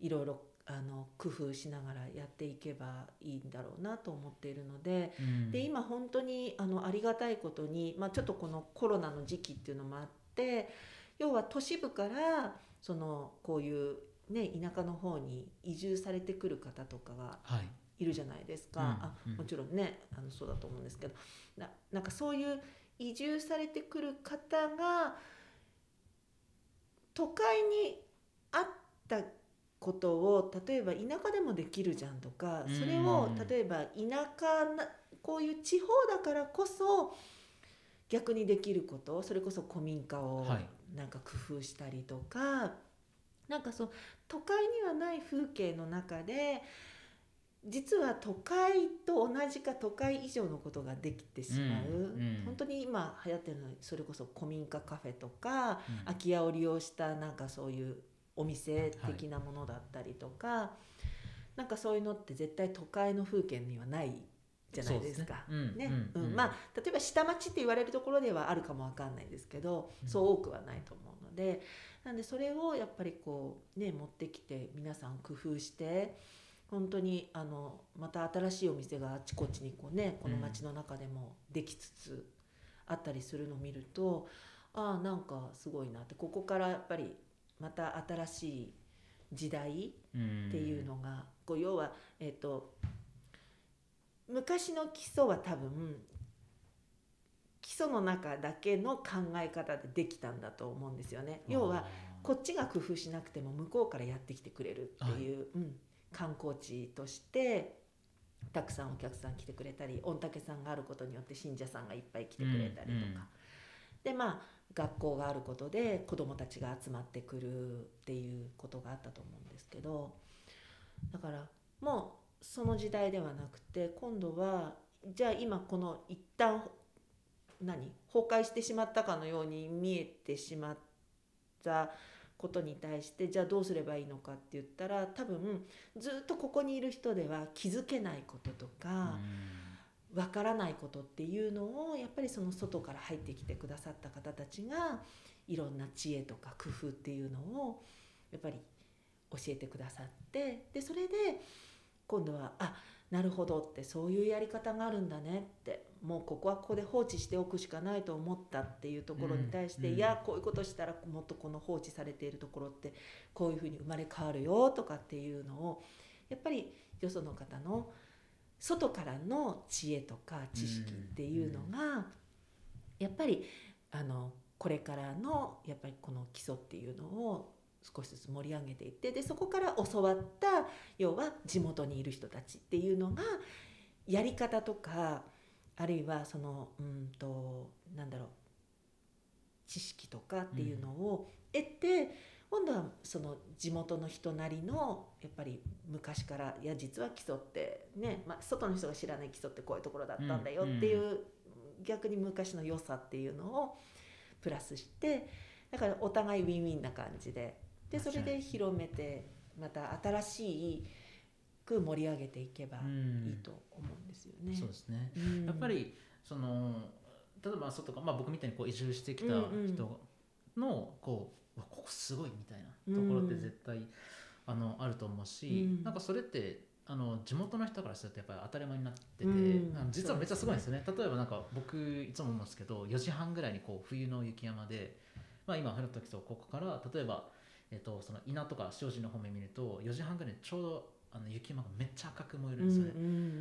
いろいろあの工夫しながらやっていけばいいんだろうなと思っているのでうんで今本当にあのありがたいことに、まあ、ちょっとこのコロナの時期っていうのもあって要は都市部からそのこういう、ね、田舎の方に移住されてくる方とかがはい。いるじゃないですか、うんあうん。もちろんねあのそうだと思うんですけど。ななんかそういう移住されてくる方が都会にあったことを例えば田舎でもできるじゃんとかそれをうん例えば田舎なこういう地方だからこそ逆にできることそれこそ古民家をはい。なんか工夫したりとか、なんかそう都会にはない風景の中で実は都会と同じか都会以上のことができてしまう、うんうん。本当に今流行ってるのはそれこそ古民家カフェとか、うん。空き家を利用したなんかそういうお店的なものだったりとか、なんかそういうのって絶対都会の風景にはないじゃないですか。ね。まあ例えば下町って言われるところではあるかもわかんないですけど、うん。そう多くはないと思うのでなんでそれをやっぱりこうね持ってきて皆さん工夫して本当にあのまた新しいお店があちこちにこうねこの街の中でもできつつあったりするのを見ると、ああなんかすごいなってここからやっぱりまた新しい時代っていうのが、こう要は、えっと昔の基礎は多分基礎の中だけの考え方でできたんだと思うんですよね。要はこっちが工夫しなくても向こうからやってきてくれるっていう、うん、観光地としてたくさんお客さん来てくれたり御嶽さんがあることによって信者さんがいっぱい来てくれたりとか、うんうんでまあ学校があることで子どもたちが集まってくるっていうことがあったと思うんですけどだからもうその時代ではなくて今度はじゃあ今この一旦何？崩壊してしまったかのように見えてしまったことに対してじゃあどうすればいいのかって言ったら多分ずっとここにいる人では気づけないこととかわからないことっていうのをやっぱりその外から入ってきてくださった方たちがいろんな知恵とか工夫っていうのをやっぱり教えてくださってでそれで今度はあなるほどってそういうやり方があるんだねってもうここはここで放置しておくしかないと思ったっていうところに対して、うんいやこういうことしたらもっとこの放置されているところってこういうふうに生まれ変わるよとかっていうのをやっぱりよその方の外からの知恵とか知識っていうのが、やっぱりあのこれからのやっぱりこの基礎っていうのを少しずつ盛り上げていってでそこから教わった要は地元にいる人たちっていうのがやり方とかあるいはそのうんとなんだろう知識とかっていうのを得て、今度はその地元の人なりのやっぱり昔からいや実は基礎ってね、まあ、外の人が知らない基礎ってこういうところだったんだよっていう、逆に昔の良さっていうのをプラスしてだからお互いウィンウィンな感じで。でそれで広めてまた新しく盛り上げていけばいいと思うんですよね。そうですね。うん。やっぱりその例えば外か、まあ、僕みたいにこう移住してきた人のこう、うわここすごいみたいなところって絶対、あのあると思うし、うん。なんかそれってあの地元の人からするとやっぱり当たり前になってて、うん。あの実はめっちゃすごいんですよね。例えばなんか僕いつも思うんですけど4時半ぐらいにこう冬の雪山で、まあ、今降る時とここから例えば、えっとその稲とか塩尻の方面見ると4時半ぐらいにちょうどあの雪山がめっちゃ赤く燃えるんですよね。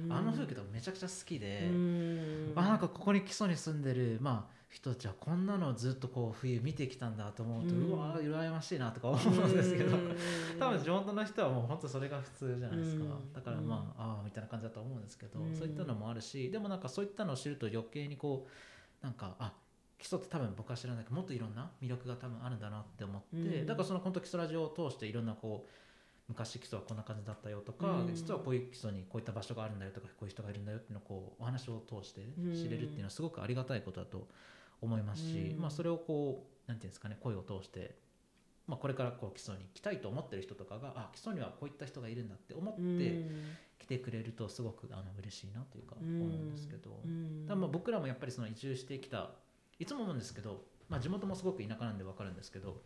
あの風景とかめちゃくちゃ好きで、うん。あなんかここに基礎に住んでる、まあ、人たちはこんなのをずっとこう冬見てきたんだと思うと、ううんわー羨ましいなとか思うんですけど、うん。多分地元の人はもう本当それが普通じゃないですか、うん。だからまあ、ああみたいな感じだと思うんですけど、うん。そういったのもあるしでもなんかそういったのを知ると余計にこうなんかあ基礎って多分僕は知らないけどもっといろんな魅力が多分あるんだなって思って、うん。だからその本当基礎ラジオを通していろんなこう昔基礎はこんな感じだったよとか、うん。実はこういう基礎にこういった場所があるんだよとかこういう人がいるんだよっていうのをこうお話を通して知れるっていうのはすごくありがたいことだと思いますし、うん。まあ、それをこうなんていうんですかね声を通して、まあ、これからこう基礎に来たいと思ってる人とかがあ基礎にはこういった人がいるんだって思って来てくれるとすごくあの嬉しいなというか思うんですけど、うん。まあ僕らもやっぱりその移住してきたいつも思うんですけど、まあ、地元もすごく田舎なんで分かるんですけど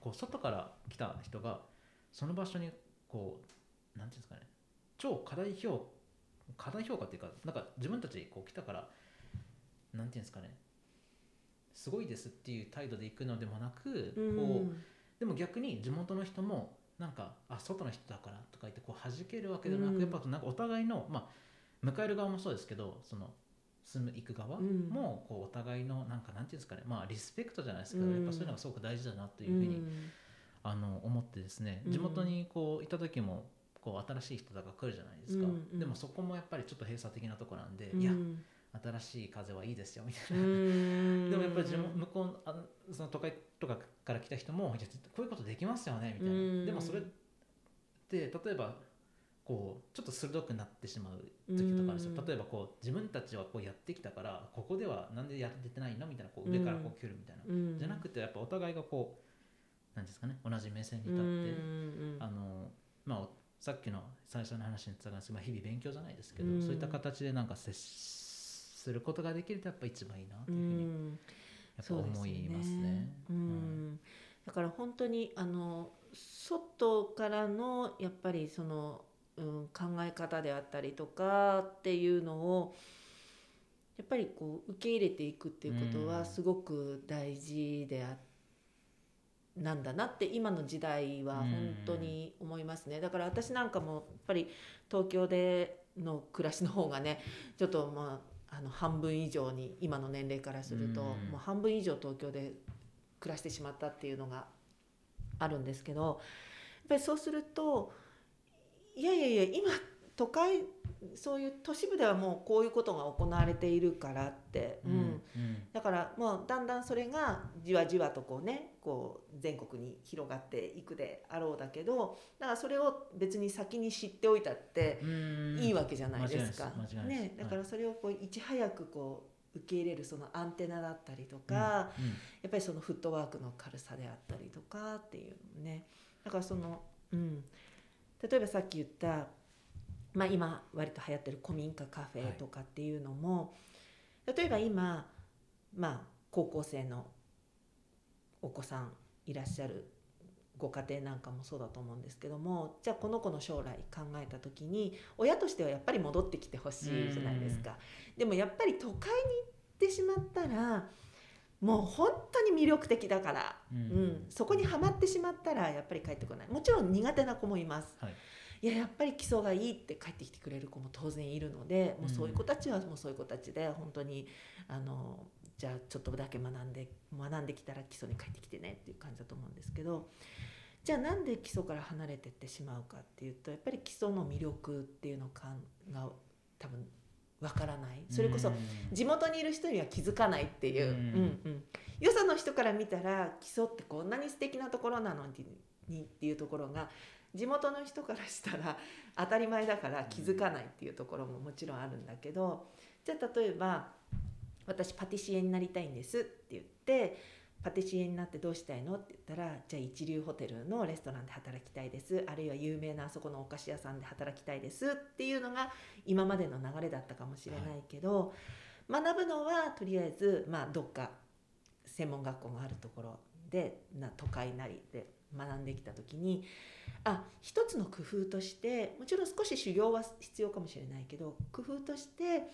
こう外から来た人がその場所にこうなんていうんですかね超過大評過大評価っていうかなんか自分たちこう来たからなんていうんですかねすごいですっていう態度で行くのでもなく、うん。こうでも逆に地元の人もなんかあ外の人だからとか言ってこう弾けるわけではなく、うん。やっぱなんかお互いのまあ迎える側もそうですけどその住む行く側うん。もこうお互いのなんかなんていうんですかねまあリスペクトじゃないですけど、うん。やっぱそういうのがすごく大事だなというふうに、あの思ってですねうん。地元にこう行った時もこう新しい人とか来るじゃないですか、うんうん。でもそこもやっぱりちょっと閉鎖的なとこなんで、うん。いや新しい風はいいですよみたいな、うん。*laughs* でもやっぱり向こうのあのその都会とかから来た人もいやこういうことできますよねみたいな、うん。でもそれって例えばこうちょっと鋭くなってしまう時とかあるんですよ、うん。例えばこう自分たちはこうやってきたからここではなんでやれてないの？みたいなこう上からこう来るみたいな、うん。じゃなくてやっぱお互いがこうなんですかね同じ目線に立って、うんあのまあさっきの最初の話につながるんですけど、まあ、日々勉強じゃないですけど、うん。そういった形でなんか接することができるとやっぱ一番いいなとういうふうにん。やっぱ思いますね。うん。だから本当にあの外からのやっぱりその、うん、考え方であったりとかっていうのをやっぱりこう受け入れていくっていうことうん。はすごく大事であなんだなって今の時代は本当に思いますね。だから私なんかもやっぱり東京での暮らしの方がね *laughs* ちょっとまああの半分以上に今の年齢からすると、うんもう半分以上東京で暮らしてしまったっていうのがあるんですけどやっぱりそうするといやいやいや今都会そういう都市部ではもうこういうことが行われているからって、うん。うん。だからもうだんだんそれがじわじわとこうねこう全国に広がっていくであろうだけどだからそれを別に先に知っておいたってうん。いいわけじゃないですか。ね、だからそれをこういち早くこ受け入れるそのアンテナだったりとか、うん。やっぱりそのフットワークの軽さであったりとかっていうのね。だからその、うん、例えばさっき言った、まあ、今割と流行ってる古民家カフェとかっていうのも、例えば今、まあ、高校生のお子さんいらっしゃるご家庭なんかもそうだと思うんですけどもじゃあこの子の将来考えた時に親としてはやっぱり戻ってきてほしいじゃないですか。でもやっぱり都会に行ってしまったらもう本当に魅力的だから、うん。うん、そこにはまってしまったらやっぱり帰ってこない。もちろん苦手な子もいます。はいいややっぱり基礎がいいって帰ってきてくれる子も当然いるのでもうそういう子たちはもうそういう子たちで本当にあのじゃあちょっとだけ学んで学んできたら基礎に帰ってきてねっていう感じだと思うんですけどじゃあなんで基礎から離れてってしまうかっていうとやっぱり基礎の魅力っていうのかが多分わからない。それこそうん。地元にいる人には気づかないっていう、うん。うんうん。よその人から見たら基礎ってこんなに素敵なところなのににっていうところが地元の人からしたら当たり前だから気づかないっていうところももちろんあるんだけどじゃあ例えば「私パティシエになりたいんです」って言って「パティシエになってどうしたいの?」って言ったら「じゃあ一流ホテルのレストランで働きたいです」あるいは有名なあそこのお菓子屋さんで働きたいですっていうのが今までの流れだったかもしれないけど、学ぶのはとりあえず、まあ、どっか専門学校があるところでな都会なりで学んできた時にあ一つの工夫としてもちろん少し修行は必要かもしれないけど工夫として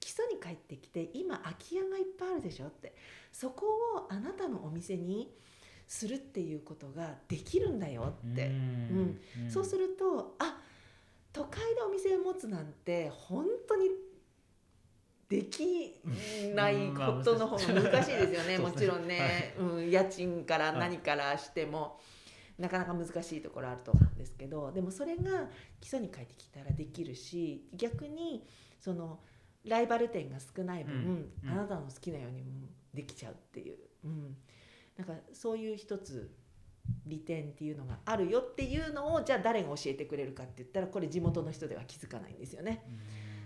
基礎に帰ってきて今空き家がいっぱいあるでしょってそこをあなたのお店にするっていうことができるんだよって、うんそうするとあ都会でお店を持つなんて本当にできないことの方が難しいですよね。うん。もちろんね、うん、家賃から何からしても、なかなか難しいところあると思うんですけどでもそれが基礎に帰ってきたらできるし逆にそのライバル店が少ない分、うんうん。あなたの好きなようにもできちゃうっていう、うん、なんかそういう一つ利点っていうのがあるよっていうのをじゃあ誰が教えてくれるかって言ったらこれ地元の人では気づかないんですよね。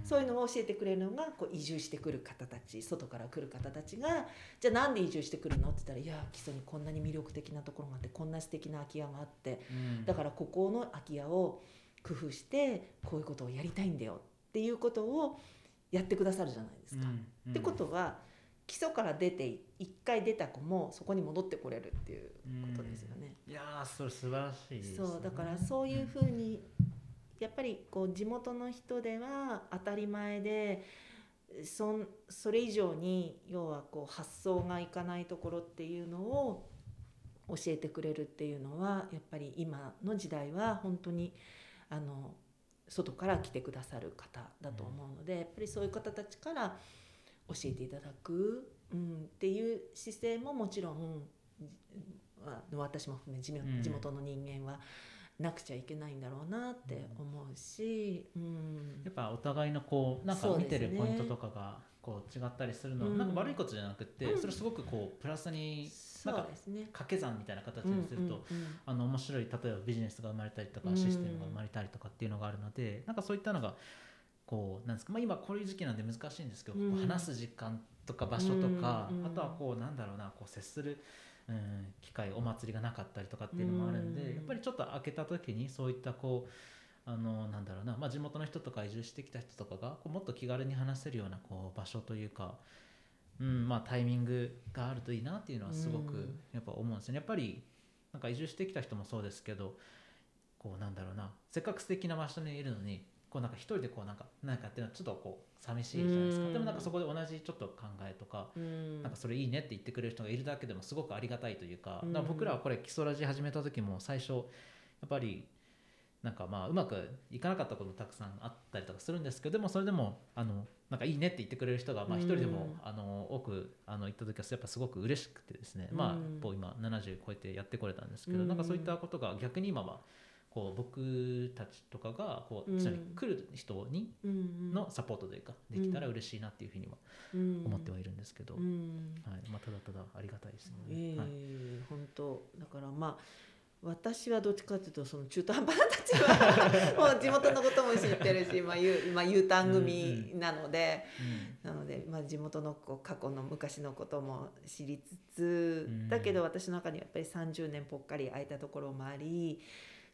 そういうのを教えてくれるのがこう移住してくる方たち外から来る方たちがじゃあなんで移住してくるのって言ったらいや基礎にこんなに魅力的なところがあってこんな素敵な空き家があってうんだからここの空き家を工夫してこういうことをやりたいんだよっていうことをやってくださるじゃないですか。うんってことは基礎から出て一回出た子もそこに戻ってこれるっていうことですよね。いやーそれ素晴らしいですねそうだからそういうふうにやっぱりこう地元の人では当たり前でそんそれ以上に要はこう発想がいかないところっていうのを教えてくれるっていうのはやっぱり今の時代は本当にあの外から来てくださる方だと思うので、やっぱりそういう方たちから教えていただく、うん、っていう姿勢ももちろん私も含め地元の人間はなくちゃいけないんだろうなって思うし、うん。やっぱお互いのこうなんか見てるポイントとかがこう違ったりするのは、うん。なんか悪いことじゃなくて、うん。それすごくこうプラスにそうですね。掛け算みたいな形にすると、うんうんうん。あの面白い例えばビジネスが生まれたりとかうん。システムが生まれたりとかっていうのがあるので、なんかそういったのがこうなんですか、まあ、今こういう時期なんで難しいんですけど、話す時間とか場所とか、うん。あとはこうなんだろうなこう接する、うん、機会お祭りがなかったりとかっていうのもあるんで、うんやっぱりちょっと開けた時にそういったこうあのなんだろうな、まあ、地元の人とか移住してきた人とかがこうもっと気軽に話せるようなこう場所というか、うんまあ、タイミングがあるといいなっていうのはすごうんくやっぱ思うんですよね。やっぱりなんか移住してきた人もそうですけどこうなんだろうなせっかく素敵な場所にいるのにこうなんか一人でこうなんか何かっていうのはちょっとこう寂しいじゃないですか。うん。でもなんかそこで同じちょっと考えとかうん。なんかそれいいねって言ってくれる人がいるだけでもすごくありがたいというか僕らはこれ基礎ラジ始めた時も最初やっぱりなんかまあうまくいかなかったこともたくさんあったりとかするんですけどでもそれでもあのなんかいいねって言ってくれる人がまあ一人でもうん。あの多くあの行った時はやっぱすごく嬉しくてですね。まあうん。もう今70超えてやってこれたんですけどうん。なんかそういったことが逆に今はこう僕たちとかがこううん。一緒に来る人にうんのサポートというかできたら嬉しいなっていうふうには思ってはいるんですけど、うん。はい。まあ、ただただありがたいですね。ええはい。本当。だからまあ私はどっちかというとその中途半端な立場。*laughs* もう地元のことも知ってるし、まあ、U, まあ、U ターン組なので、なので、まあ、地元のこう過去の昔のことも知りつつ、だけど私の中にやっぱり30年ぽっかり空いたところもあり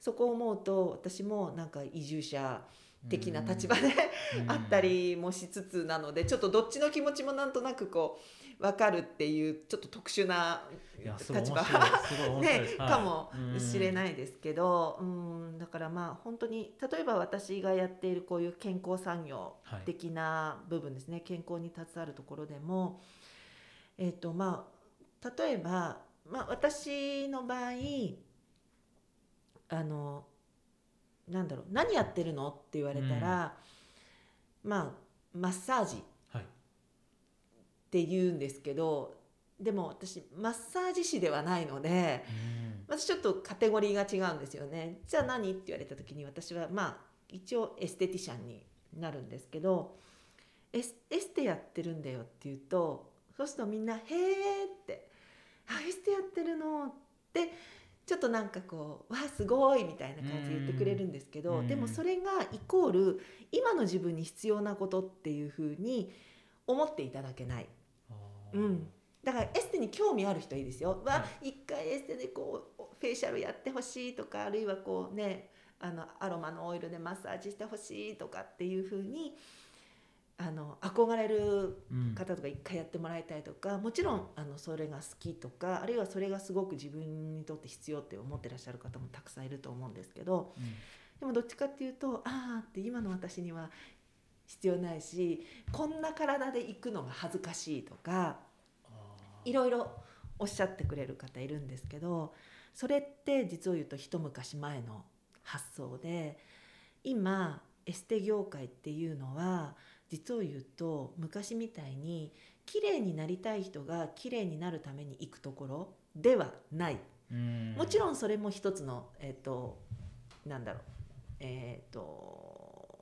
そこを思うと私もなんか移住者的な立場で、*laughs* あったりもしつつなのでちょっとどっちの気持ちもなんとなくこう分かるっていうちょっと特殊な立場 *laughs* ね、かもしれないですけど、うん、だからまあ本当に例えば私がやっているこういう健康産業的な部分ですね、はい、健康に携わるところでも、えーとまあ、例えば、まあ、私の場合あのなんだろう何やってるの？って言われたら、うん、まあマッサージって言うんですけど、でも私マッサージ師ではないので、うん、私ちょっとカテゴリーが違うんですよね。じゃあ何？って言われた時に私はまあ一応エステティシャンになるんですけどエスエステやってるんだよって言うとそうするとみんな「へえ」って「あエステやってるの」ってちょっとなんかこう「わあすごい」みたいな感じで言ってくれるんですけど、でもそれがイコール今の自分に必要なことっていうふうに思っていただけない。うん、だからエステに興味ある人はいいですよ。は一回エステでこうフェイシャルやってほしいとかあるいはこうねあのアロマのオイルでマッサージしてほしいとかっていうふうにあの憧れる方とか一回やってもらいたいとか、うん、もちろんあのそれが好きとかあるいはそれがすごく自分にとって必要って思ってらっしゃる方もたくさんいると思うんですけど、うん、でもどっちかっていうとああって今の私には必要ないしこんな体で行くのが恥ずかしいとかいろいろおっしゃってくれる方いるんですけどそれって実を言うと一昔前の発想で今エステ業界っていうのは実を言うと昔みたいに綺麗になりたい人が綺麗になるために行くところではない。もちろんそれも一つのえっ、ー、となんだろう。えっ、ー、と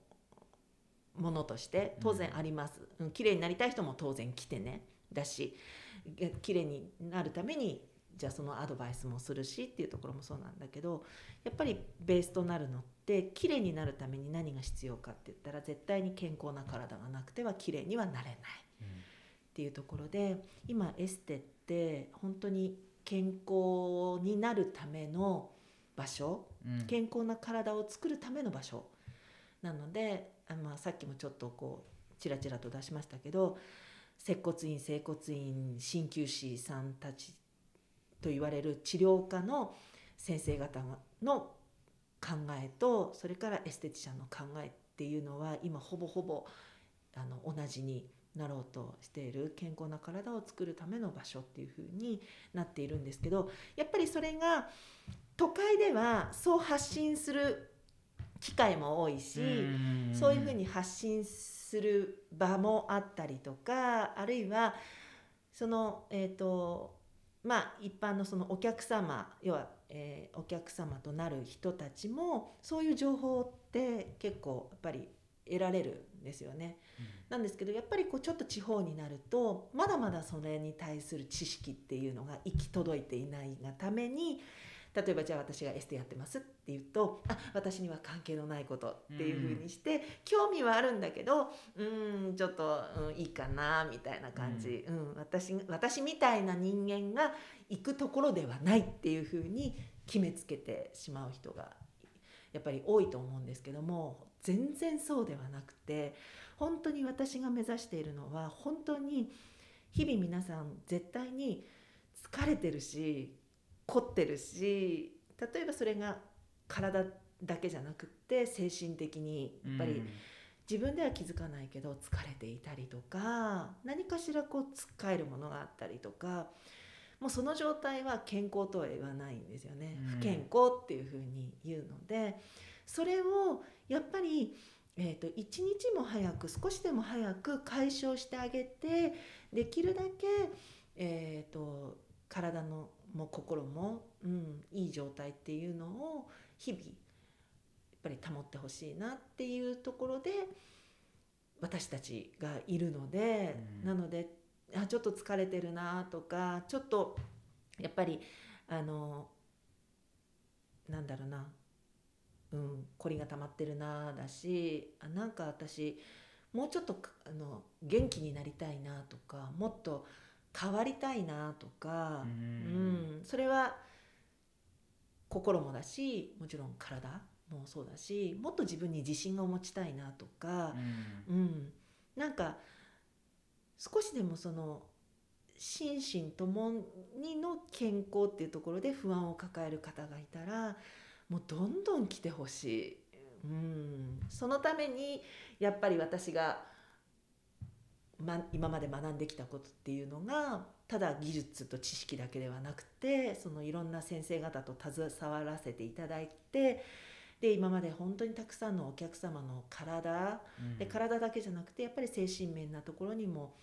ものとして当然あります、うん、綺麗になりたい人も当然来てね。だし綺麗になるためにじゃあそのアドバイスもするしっていうところもそうなんだけどやっぱりベースとなるのって綺麗になるために何が必要かって言ったら絶対に健康な体がなくては綺麗にはなれない。っていうところで今エステって本当に健康になるための場所、うん、健康な体を作るための場所。なのであ、まあ、さっきもちょっとこうちらちらと出しましたけど接骨院整骨院鍼灸師さんたちと言われる治療科の先生方の考えとそれからエステティシャンの考えっていうのは今ほぼほぼあの同じになろうとしている。健康な体を作るための場所っていうふうになっているんですけどやっぱりそれが都会ではそう発信する機会も多いしそういうふうに発信する場もあったりとかあるいはそのえっ、ー、とまあ一般のそのお客様要は、えー、お客様となる人たちもそういう情報って結構やっぱり得られるんですよね。うん、なんですけどやっぱりこうちょっと地方になるとまだまだそれに対する知識っていうのが行き届いていないがために例えばじゃあ私がエステやってますって言うとあ私には関係のないことっていうふうにして、うん、興味はあるんだけどうんちょっと、うん、いいかなみたいな感じ、うん、うん、私私みたいな人間が行くところではないっていうふうに決めつけてしまう人がやっぱり多いと思うんですけども全然そうではなくて本当に私が目指しているのは本当に日々皆さん絶対に疲れてるし凝ってるし例えばそれが体だけじゃなくって精神的にやっぱり自分では気づかないけど疲れていたりとか何かしらこうつっかえるものがあったりとかもうその状態は健康とは言わないんですよね。不健康っていうふうに言うのでそれをやっぱりえーと、一日も早く少しでも早く解消してあげてできるだけ、えーと体のも心も、うん、いい状態っていうのを日々やっぱり保ってほしいなっていうところで私たちがいるので、うん、なのであちょっと疲れてるなとかちょっとやっぱりあのなんだろうなうん凝りが溜まってるなだしあなんか私もうちょっとかあの元気になりたいなとかもっと変わりたいなとか、ううん。ん、それは心もだしもちろん体もそうだしもっと自分に自信を持ちたいなとか、うん、なんか少しでもその心身ともにの健康っていうところで不安を抱える方がいたらもうどんどん来てほしい、うん、そのためにやっぱり私が、ま、今まで学んできたことっていうのがただ技術と知識だけではなくてそのいろんな先生方と携わらせていただいてで今まで本当にたくさんのお客様の体うん。で体だけじゃなくてやっぱり精神面なところにも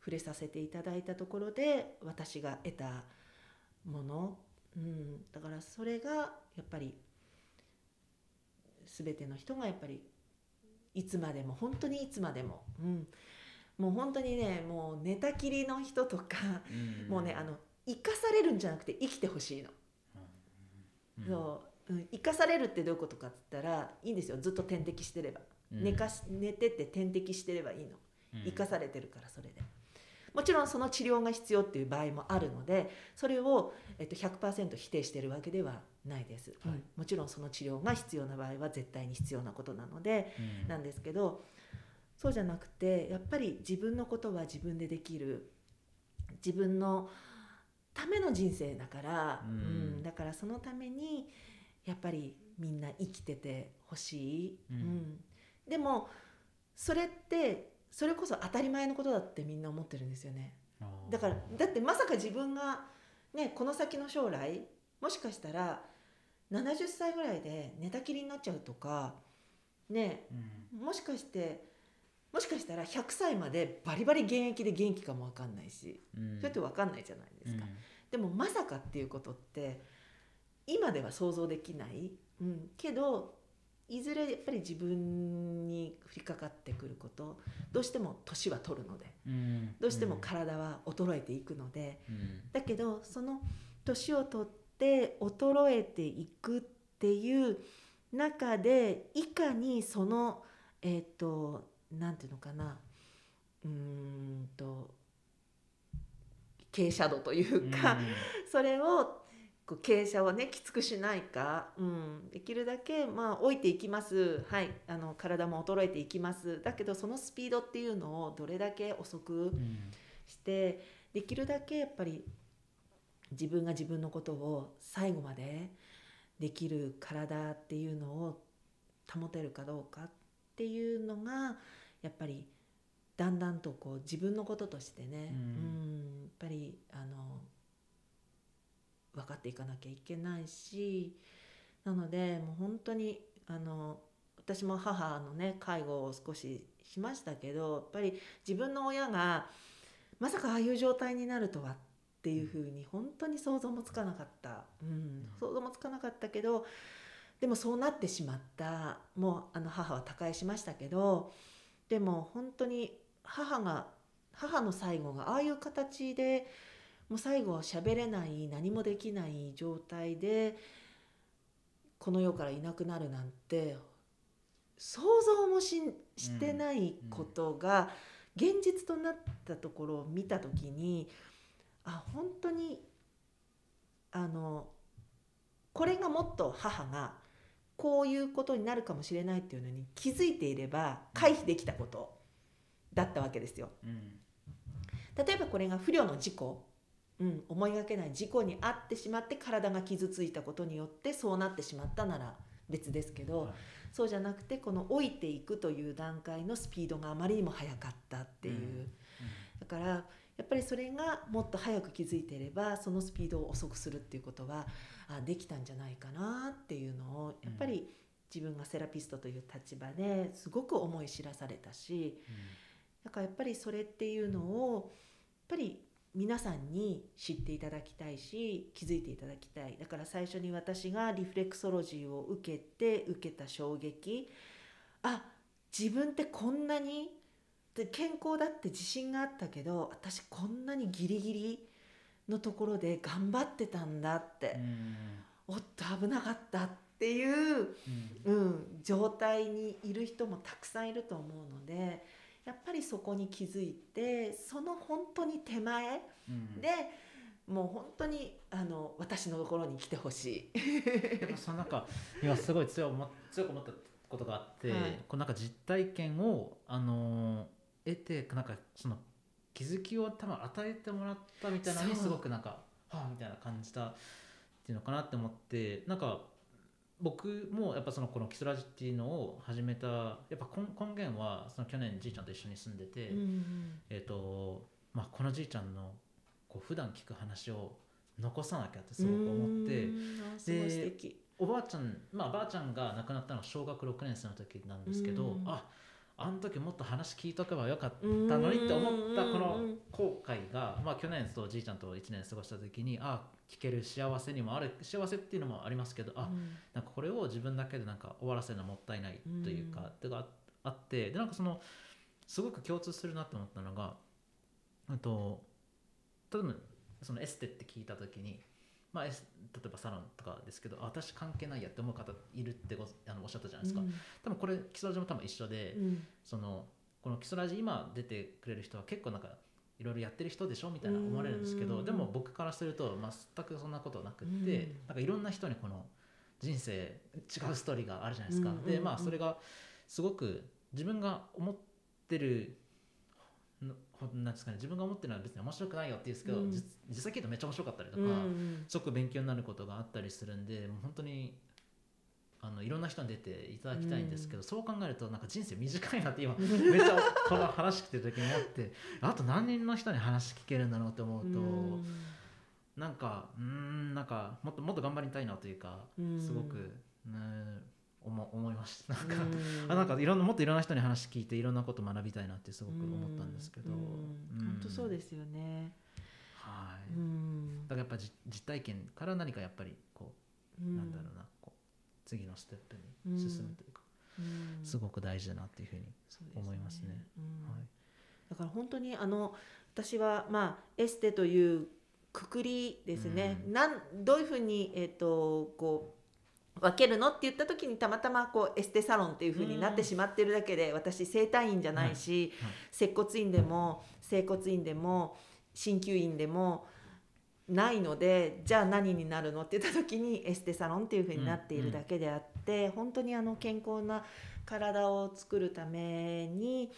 触れさせていただいたところで私が得たもの、うん、だからそれがやっぱり全ての人がやっぱりいつまでも本当にいつまでも、うん、もう本当にねもう寝たきりの人とか、うん。もうねあの生かされるんじゃなくて生きてほしいの。うん。そう、うん、生かされるってどういうことかって言ったらいいんですよ。ずっと点滴してれば、うん。寝かし寝てって点滴してればいいの。うん。生かされてるからそれで。もちろんその治療が必要っていう場合もあるのでそれを、えっと、100%否定してるわけではないです、はい。うんもちろんその治療が必要な場合は絶対に必要なことなのでうん。なんですけどそうじゃなくてやっぱり自分のことは自分でできる。自分のための人生だから、うん。うんだからそのためにやっぱりみんな生きててほしい、うん。でもそれってそれこそ当たり前のことだってみんな思ってるんですよね。だからだってまさか自分がねこの先の将来もしかしたら70歳ぐらいで寝たきりになっちゃうとかねうん。もしかしてもしかしたら100歳までバリバリ現役で元気かも分かんないしうん。それって分かんないじゃないですか、うん。でもまさかっていうことって今では想像できない、うん、けどいずれやっぱり自分に降りかかってくることどうしても年は取るのでうん。どうしても体は衰えていくので、うん。だけどその年を取って衰えていくっていう中でいかにそのえっ、となんていうのかな。うーんと傾斜度というか、それをこう傾斜をねきつくしないか、うん、できるだけまあ老いていきます。はいあの体も衰えていきます。だけどそのスピードっていうのをどれだけ遅くうん。してできるだけやっぱり自分が自分のことを最後までできる体っていうのを保てるかどうかっていうのがやっぱりだんだんとこう自分のこととしてね、うん。うんやっぱりあの分かっていかなきゃいけないしなのでもう本当にあの私も母のね介護を少ししましたけどやっぱり自分の親がまさかああいう状態になるとはっていうふうに本当に想像もつかなかった、うん、想像もつかなかったけどでもそうなってしまった。もうあの母は他界しましたけどでも本当に母が母の最後がああいう形でもう最後は喋れない何もできない状態でこの世からいなくなるなんて想像もししてないことが現実となったところを見た時にあ本当にあのこれがもっと母がこういうことになるかもしれないっていうのに気づいていれば回避できたことだったわけですよ。うん。例えばこれが不慮の事故、うん、思いがけない事故に遭ってしまって体が傷ついたことによってそうなってしまったなら別ですけど、はい。そうじゃなくてこの老いていくという段階のスピードがあまりにも速かったっていう、だからやっぱりそれがもっと早く気づいていればそのスピードを遅くするっていうことはあできたんじゃないかなっ自分がセラピストという立場ですごく思い知らされたしだからやっぱりそれっていうのをやっぱり皆さんに知っていただきたいし気づいていただきたい。だから最初に私がリフレクソロジーを受けて受けた衝撃あ自分ってこんなにで健康だって自信があったけど私こんなにギリギリのところで頑張ってたんだって。うん。おっと危なかったっていう、うん。うん、状態にいる人もたくさんいると思うのでやっぱりそこに気づいてその本当に手前うん。でもう本当にあの私のところに来てほしい。でもそのなんか今すごい強強く思ったことがあって、はい。こうなんか実体験をあのー得てなんかその気づきを多分与えてもらったみたいなのにすごくなんかはあみたいな感じたっていうのかなって思ってなんか僕もやっぱそのこのキスラジっていうのを始めたやっぱ根根源はその去年じいちゃんと一緒に住んでて、えっ、とまあこのじいちゃんのこう普段聞く話を残さなきゃってすごく思って。うん。あすごい素敵。おばあちゃんまあばあちゃんが亡くなったのは小学6年生の時なんですけど、うんああの時もっと話聞いとけばよかったのにって思ったこの後悔が、まあ、去年とじいちゃんと1年過ごした時にあ聞ける幸せにもある幸せっていうのもありますけどあなんかこれを自分だけでなんか終わらせるのはもったいないというか、うん。ってがあってでなんかそのすごく共通するなって思ったのが、うんと例えばそのエステって聞いた時に、まあ、例えばサロンとかですけどあ私関係ないやって思う方いるってごあのおっしゃったじゃないですか、多分これ基礎ラジも多分一緒で、うん。そのこの基礎ラジ今出てくれる人は結構なんかいろいろやってる人でしょみたいな思われるんですけど、うん。でも僕からすると全くそんなことなくって、うん。なんかいろんな人にこの人生違うストーリーがあるじゃないですか。でうんうんうん。まあそれがすごく自分が思ってるなんですかね自分が思ってるのは別に面白くないよって言うんですけど、うん。実実際聞いるとめっちゃ面白かったりとか、うん。すごく勉強になることがあったりするんでもう本当にあのいろんな人に出ていただきたいんですけど、そう考えるとなんか人生短いなって今 *laughs* めっちゃこの話聞いてる時に思ってあと何人の人に話聞けるんだろうって思うと、うん。なんかうーんなんかもっともっと頑張りたいなというか、うん。すごく、ね、思思いました。なんか,、うん。あなんかいろんなもっといろんな人に話聞いていろんなこと学びたいなってすごく思ったんですけど、うん。うん。本当そうですよね。はい、うん。だからやっぱじ実体験から何かやっぱりこううん。なんだろうな次のステップに進むというか、うん。すごく大事だなっていうふうに、思いますね。うん。はい。だから本当にあの私はまあエステというくくりですね、うん。なんどういうふうに、えっとこう分けるのって言った時にたまたまこうエステサロンっていうふうになってしまってるだけで、私整体院じゃないし、はい。はい。接骨院でも整骨院でも鍼灸院でもないのでじゃあ何になるのって言った時にエステサロンっていうふうになっているだけであって、本当にあの健康な体を作るために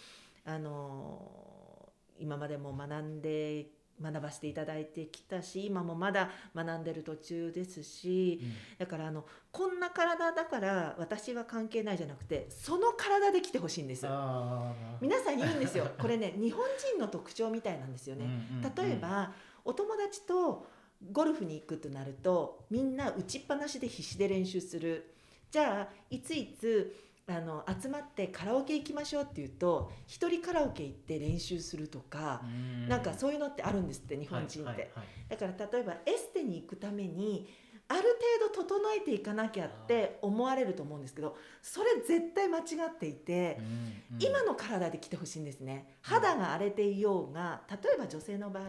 あの今までも学んで学ばせていただいてきたし今もまだ学んでる途中ですしだからあのこんな体だから私は関係ないじゃなくてその体で来てほしいんです。あー皆さん言うんですよ。これね日本人の特徴みたいなんですよね。うんうんうん。例えば、お友達とゴルフに行くとなるとみんな打ちっぱなしで必死で練習する。じゃあいついつあの集まってカラオケ行きましょうっていうと一人カラオケ行って練習するとか、うん。なんかそういうのってあるんですって日本人って、はいはいはい。だから例えばエステに行くためにある程度整えていかなきゃって思われると思うんですけどそれ絶対間違っていて。うんうん。今の体で来てほしいんですね。肌が荒れていようが例えば女性の場合、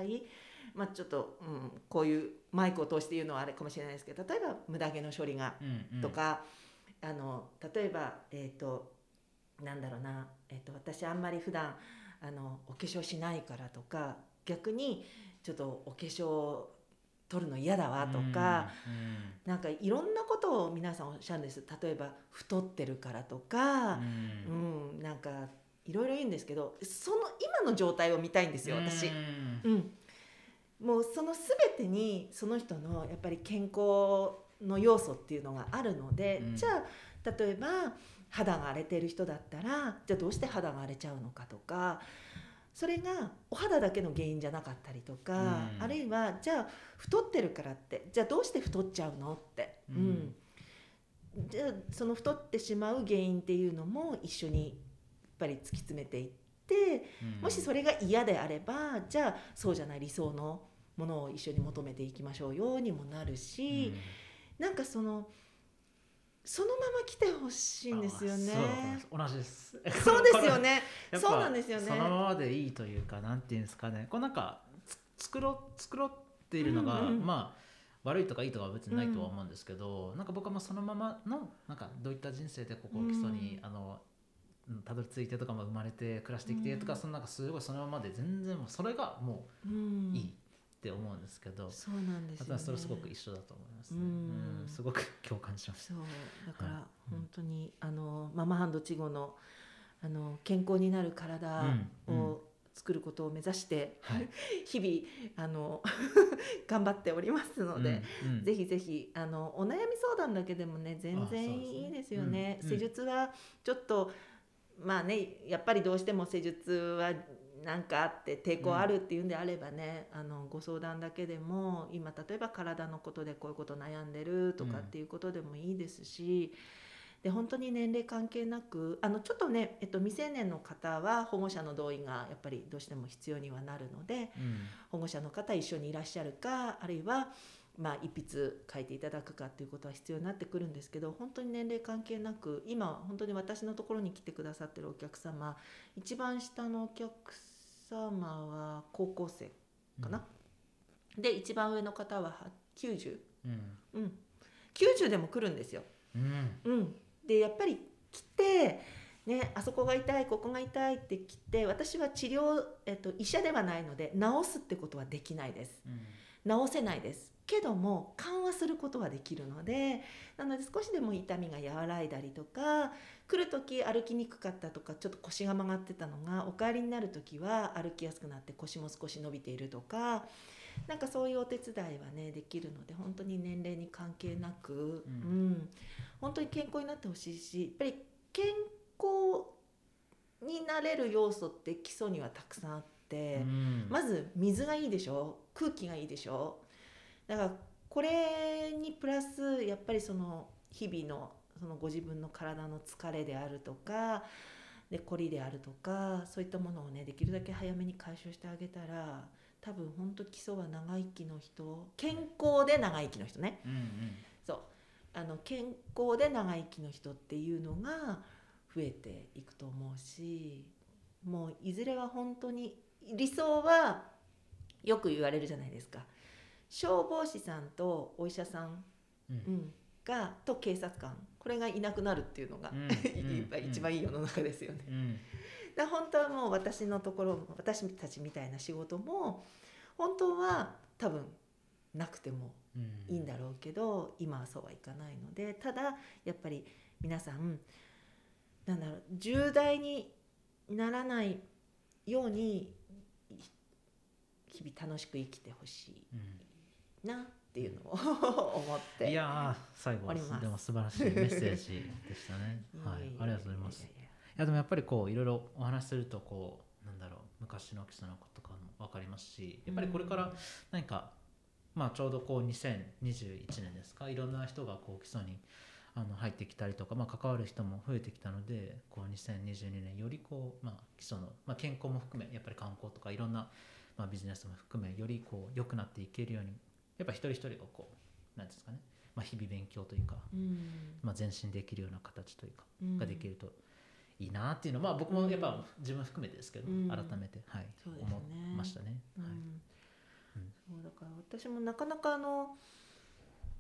まあ、ちょっと、うん、こういうマイクを通して言うのはあれかもしれないですけど例えば無駄毛の処理がうんうん。とか、あの例えばえっ、となんだろうな、えー、と私あんまり普段あのお化粧しないからとか逆にちょっとお化粧取るの嫌だわとか、うん。なんかいろんなことを皆さんおっしゃるんです。例えば太ってるからとか。うん。うん、なんかいろいろ言うんですけどその今の状態を見たいんですよ私、うん。うん、もうその全てにその人のやっぱり健康の要素っていうのがあるので、うん。じゃあ例えば肌が荒れてる人だったらじゃあどうして肌が荒れちゃうのかとかそれがお肌だけの原因じゃなかったりとか、うん。あるいはじゃあ太ってるからってじゃあどうして太っちゃうのって、うん。じゃあその太ってしまう原因っていうのも一緒にやっぱり突き詰めていってうん。もしそれが嫌であればじゃあそうじゃない理想のものを一緒に求めていきましょうよにもなるし、なんかそのそのまま来てほしいんですよね。あそう同じです。*laughs* そうですよね。そうなんですよね。そのままでいいというかなんていうんですかね。こうなんかつ作ろう作ろうっているのが、うんうんまあ悪いとかいいとかは別にないとは思うんですけど、なんか僕はもうそのままのなんかどういった人生でここ基礎に、あのうんたどり着いてとか、まあ、生まれて暮らしてきてとか、うん。そのなんかすごいそのままで全然もうそれがもうん。ういいって思うんですけど、そうなんですよ、ね、それすごく一緒だと思いますね、うん。うんすごく共感しましたそう。だからはい。本当に、あのママハンドチゴのあの健康になる体うんを作ることを目指して、はい。*laughs* 日々あの *laughs* 頑張っておりますので、うんうん。ぜひぜひあのお悩み相談だけでもね全然いいですよね。うん。施術はちょっとまあねやっぱりどうしても施術はなんかあって抵抗あるっていうんであればね、あのご相談だけでも今例えば体のことでこういうこと悩んでるとかっていうことでもいいですし、で本当に年齢関係なくあのちょっとね、えっと、未成年の方は保護者の同意がやっぱりどうしても必要にはなるのでうん。保護者の方一緒にいらっしゃるかあるいはまあ、一筆書いていただくかっていうことは必要になってくるんですけど本当に年齢関係なく今本当に私のところに来てくださってるお客様一番下のお客様は高校生かな、で一番上の方は90、うん。うん、90でも来るんですよ。うん。うん、でやっぱり来て、ね、あそこが痛いここが痛いって来て私は治療、えっと、医者ではないので治すってことはできないです。うん治せないです。けども緩和することはできるのでなので少しでも痛みが和らいだりとか来る時歩きにくかったとかちょっと腰が曲がってたのがお帰りになる時は歩きやすくなって腰も少し伸びているとかなんかそういうお手伝いはねできるので本当に年齢に関係なく、ううんん。本当に健康になってほしいしやっぱり健康になれる要素って基礎にはたくさんあって。うん。まず水がいいでしょ？空気がいいでしょ？だからこれにプラスやっぱりその日々のそのご自分の体の疲れであるとかで凝りであるとかそういったものをねできるだけ早めに解消してあげたら多分本当基礎は長生きの人健康で長生きの人ね。うんうん。そう。あの健康で長生きの人っていうのが増えていくと思うしもういずれは本当に理想はよく言われるじゃないですか。消防士さんとお医者さん、うん。うん、がと警察官。これがいなくなるっていうのが、*laughs* うん。一番いい世の中ですよね。うん。本当はもう私のところ私たちみたいな仕事も本当は多分なくてもうん。いいんだろうけど今はそうはいかないのでただやっぱり皆さんなんだろう重大にならないようにい日々楽しく生きてほしうんいなっていうのを *laughs* 思っていやー最後でも素晴らしいメッセージでしたね。はいありがとうございます。いやでもやっぱりこういろいろお話しするとこうなんだろう昔の基礎のこととかも分かりますしやっぱりこれから何か、まあちょうどこう2021年ですか？いろんな人がこう基礎にあの入ってきたりとか、まあ、関わる人も増えてきたのでこう2022年よりこう、まあ、基礎の、まあ、健康も含めやっぱり観光とかいろんな、まあ、ビジネスも含めよりこう良くなっていけるようにやっぱ一人一人がこうなんていうんですかね、まあ、日々勉強というか、うん。まあ、前進できるような形というかうん。ができるといいなっていうのは、まあ、僕もやっぱ自分含めてですけど、うん。改めて、はいね。思いましたね。はい。うん。そうだから私もなかなかあの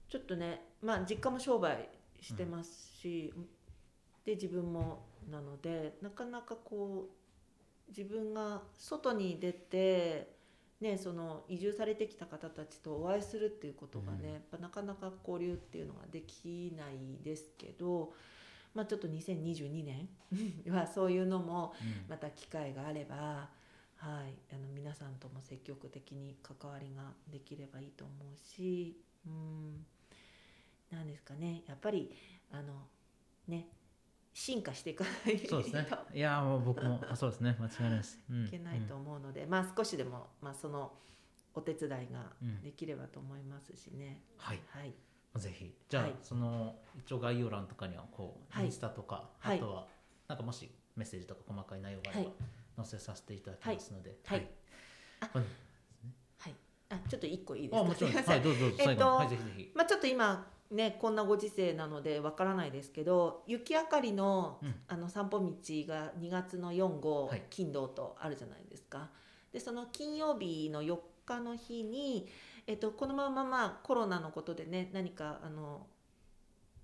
ちょっとねまあ実家も商売してますし、で自分もなのでなかなかこう自分が外に出て、ね、その移住されてきた方たちとお会いするっていうことがね、うん。やっぱなかなか交流っていうのができないですけど、まあ、ちょっと2022年 *laughs* はそういうのもうん。また機会があれば、はい、あの皆さんとも積極的に関わりができればいいと思うし、うん、なんですかねやっぱりあのね進化していかないとそうですね。いやもう僕もあそうですね。*laughs* 間違いないです。うん。いけないと思うので、まあ少しでも、まあ、そのお手伝いがうん。できればと思いますしね。はい。はい、ぜひ。じゃあ、はい。その一応概要欄とかにはこう、はい。インスタとか、はい。あとはなんかもしメッセージとか細かい内容があれば、載せさせていただきますので、はい。はい、あちょっと一個いいですか？あもちろんはいどうぞどうぞ。えっとはいぜひぜひ。まあ、ちょっと今ねこんなご時世なのでわからないですけど雪あかりの,、うんあの散歩道が2月の4号、はい金土とあるじゃないですか。でその金曜日の4日の日に、えっと、このまままあコロナのことでね何かあの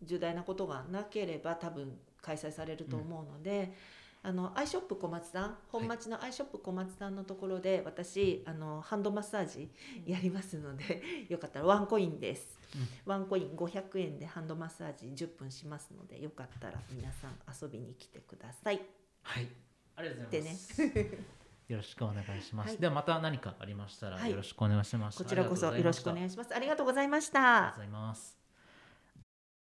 重大なことがなければ多分開催されると思うので、あのアイショップ小松さん本町のアイショップ小松さんのところで私あのハンドマッサージやり *laughs* ますので、よかったらワンコインです、ワンコイン500円でハンドマッサージ10分しますのでよかったら皆さん遊びに来てください。はい。ありがとうございます、*laughs* よろしくお願いします、はい。ではまた何かありましたらはい。よろしくお願いします、こちらこそよろしくお願いいします。ありがとうございましありがたとうご。ざいます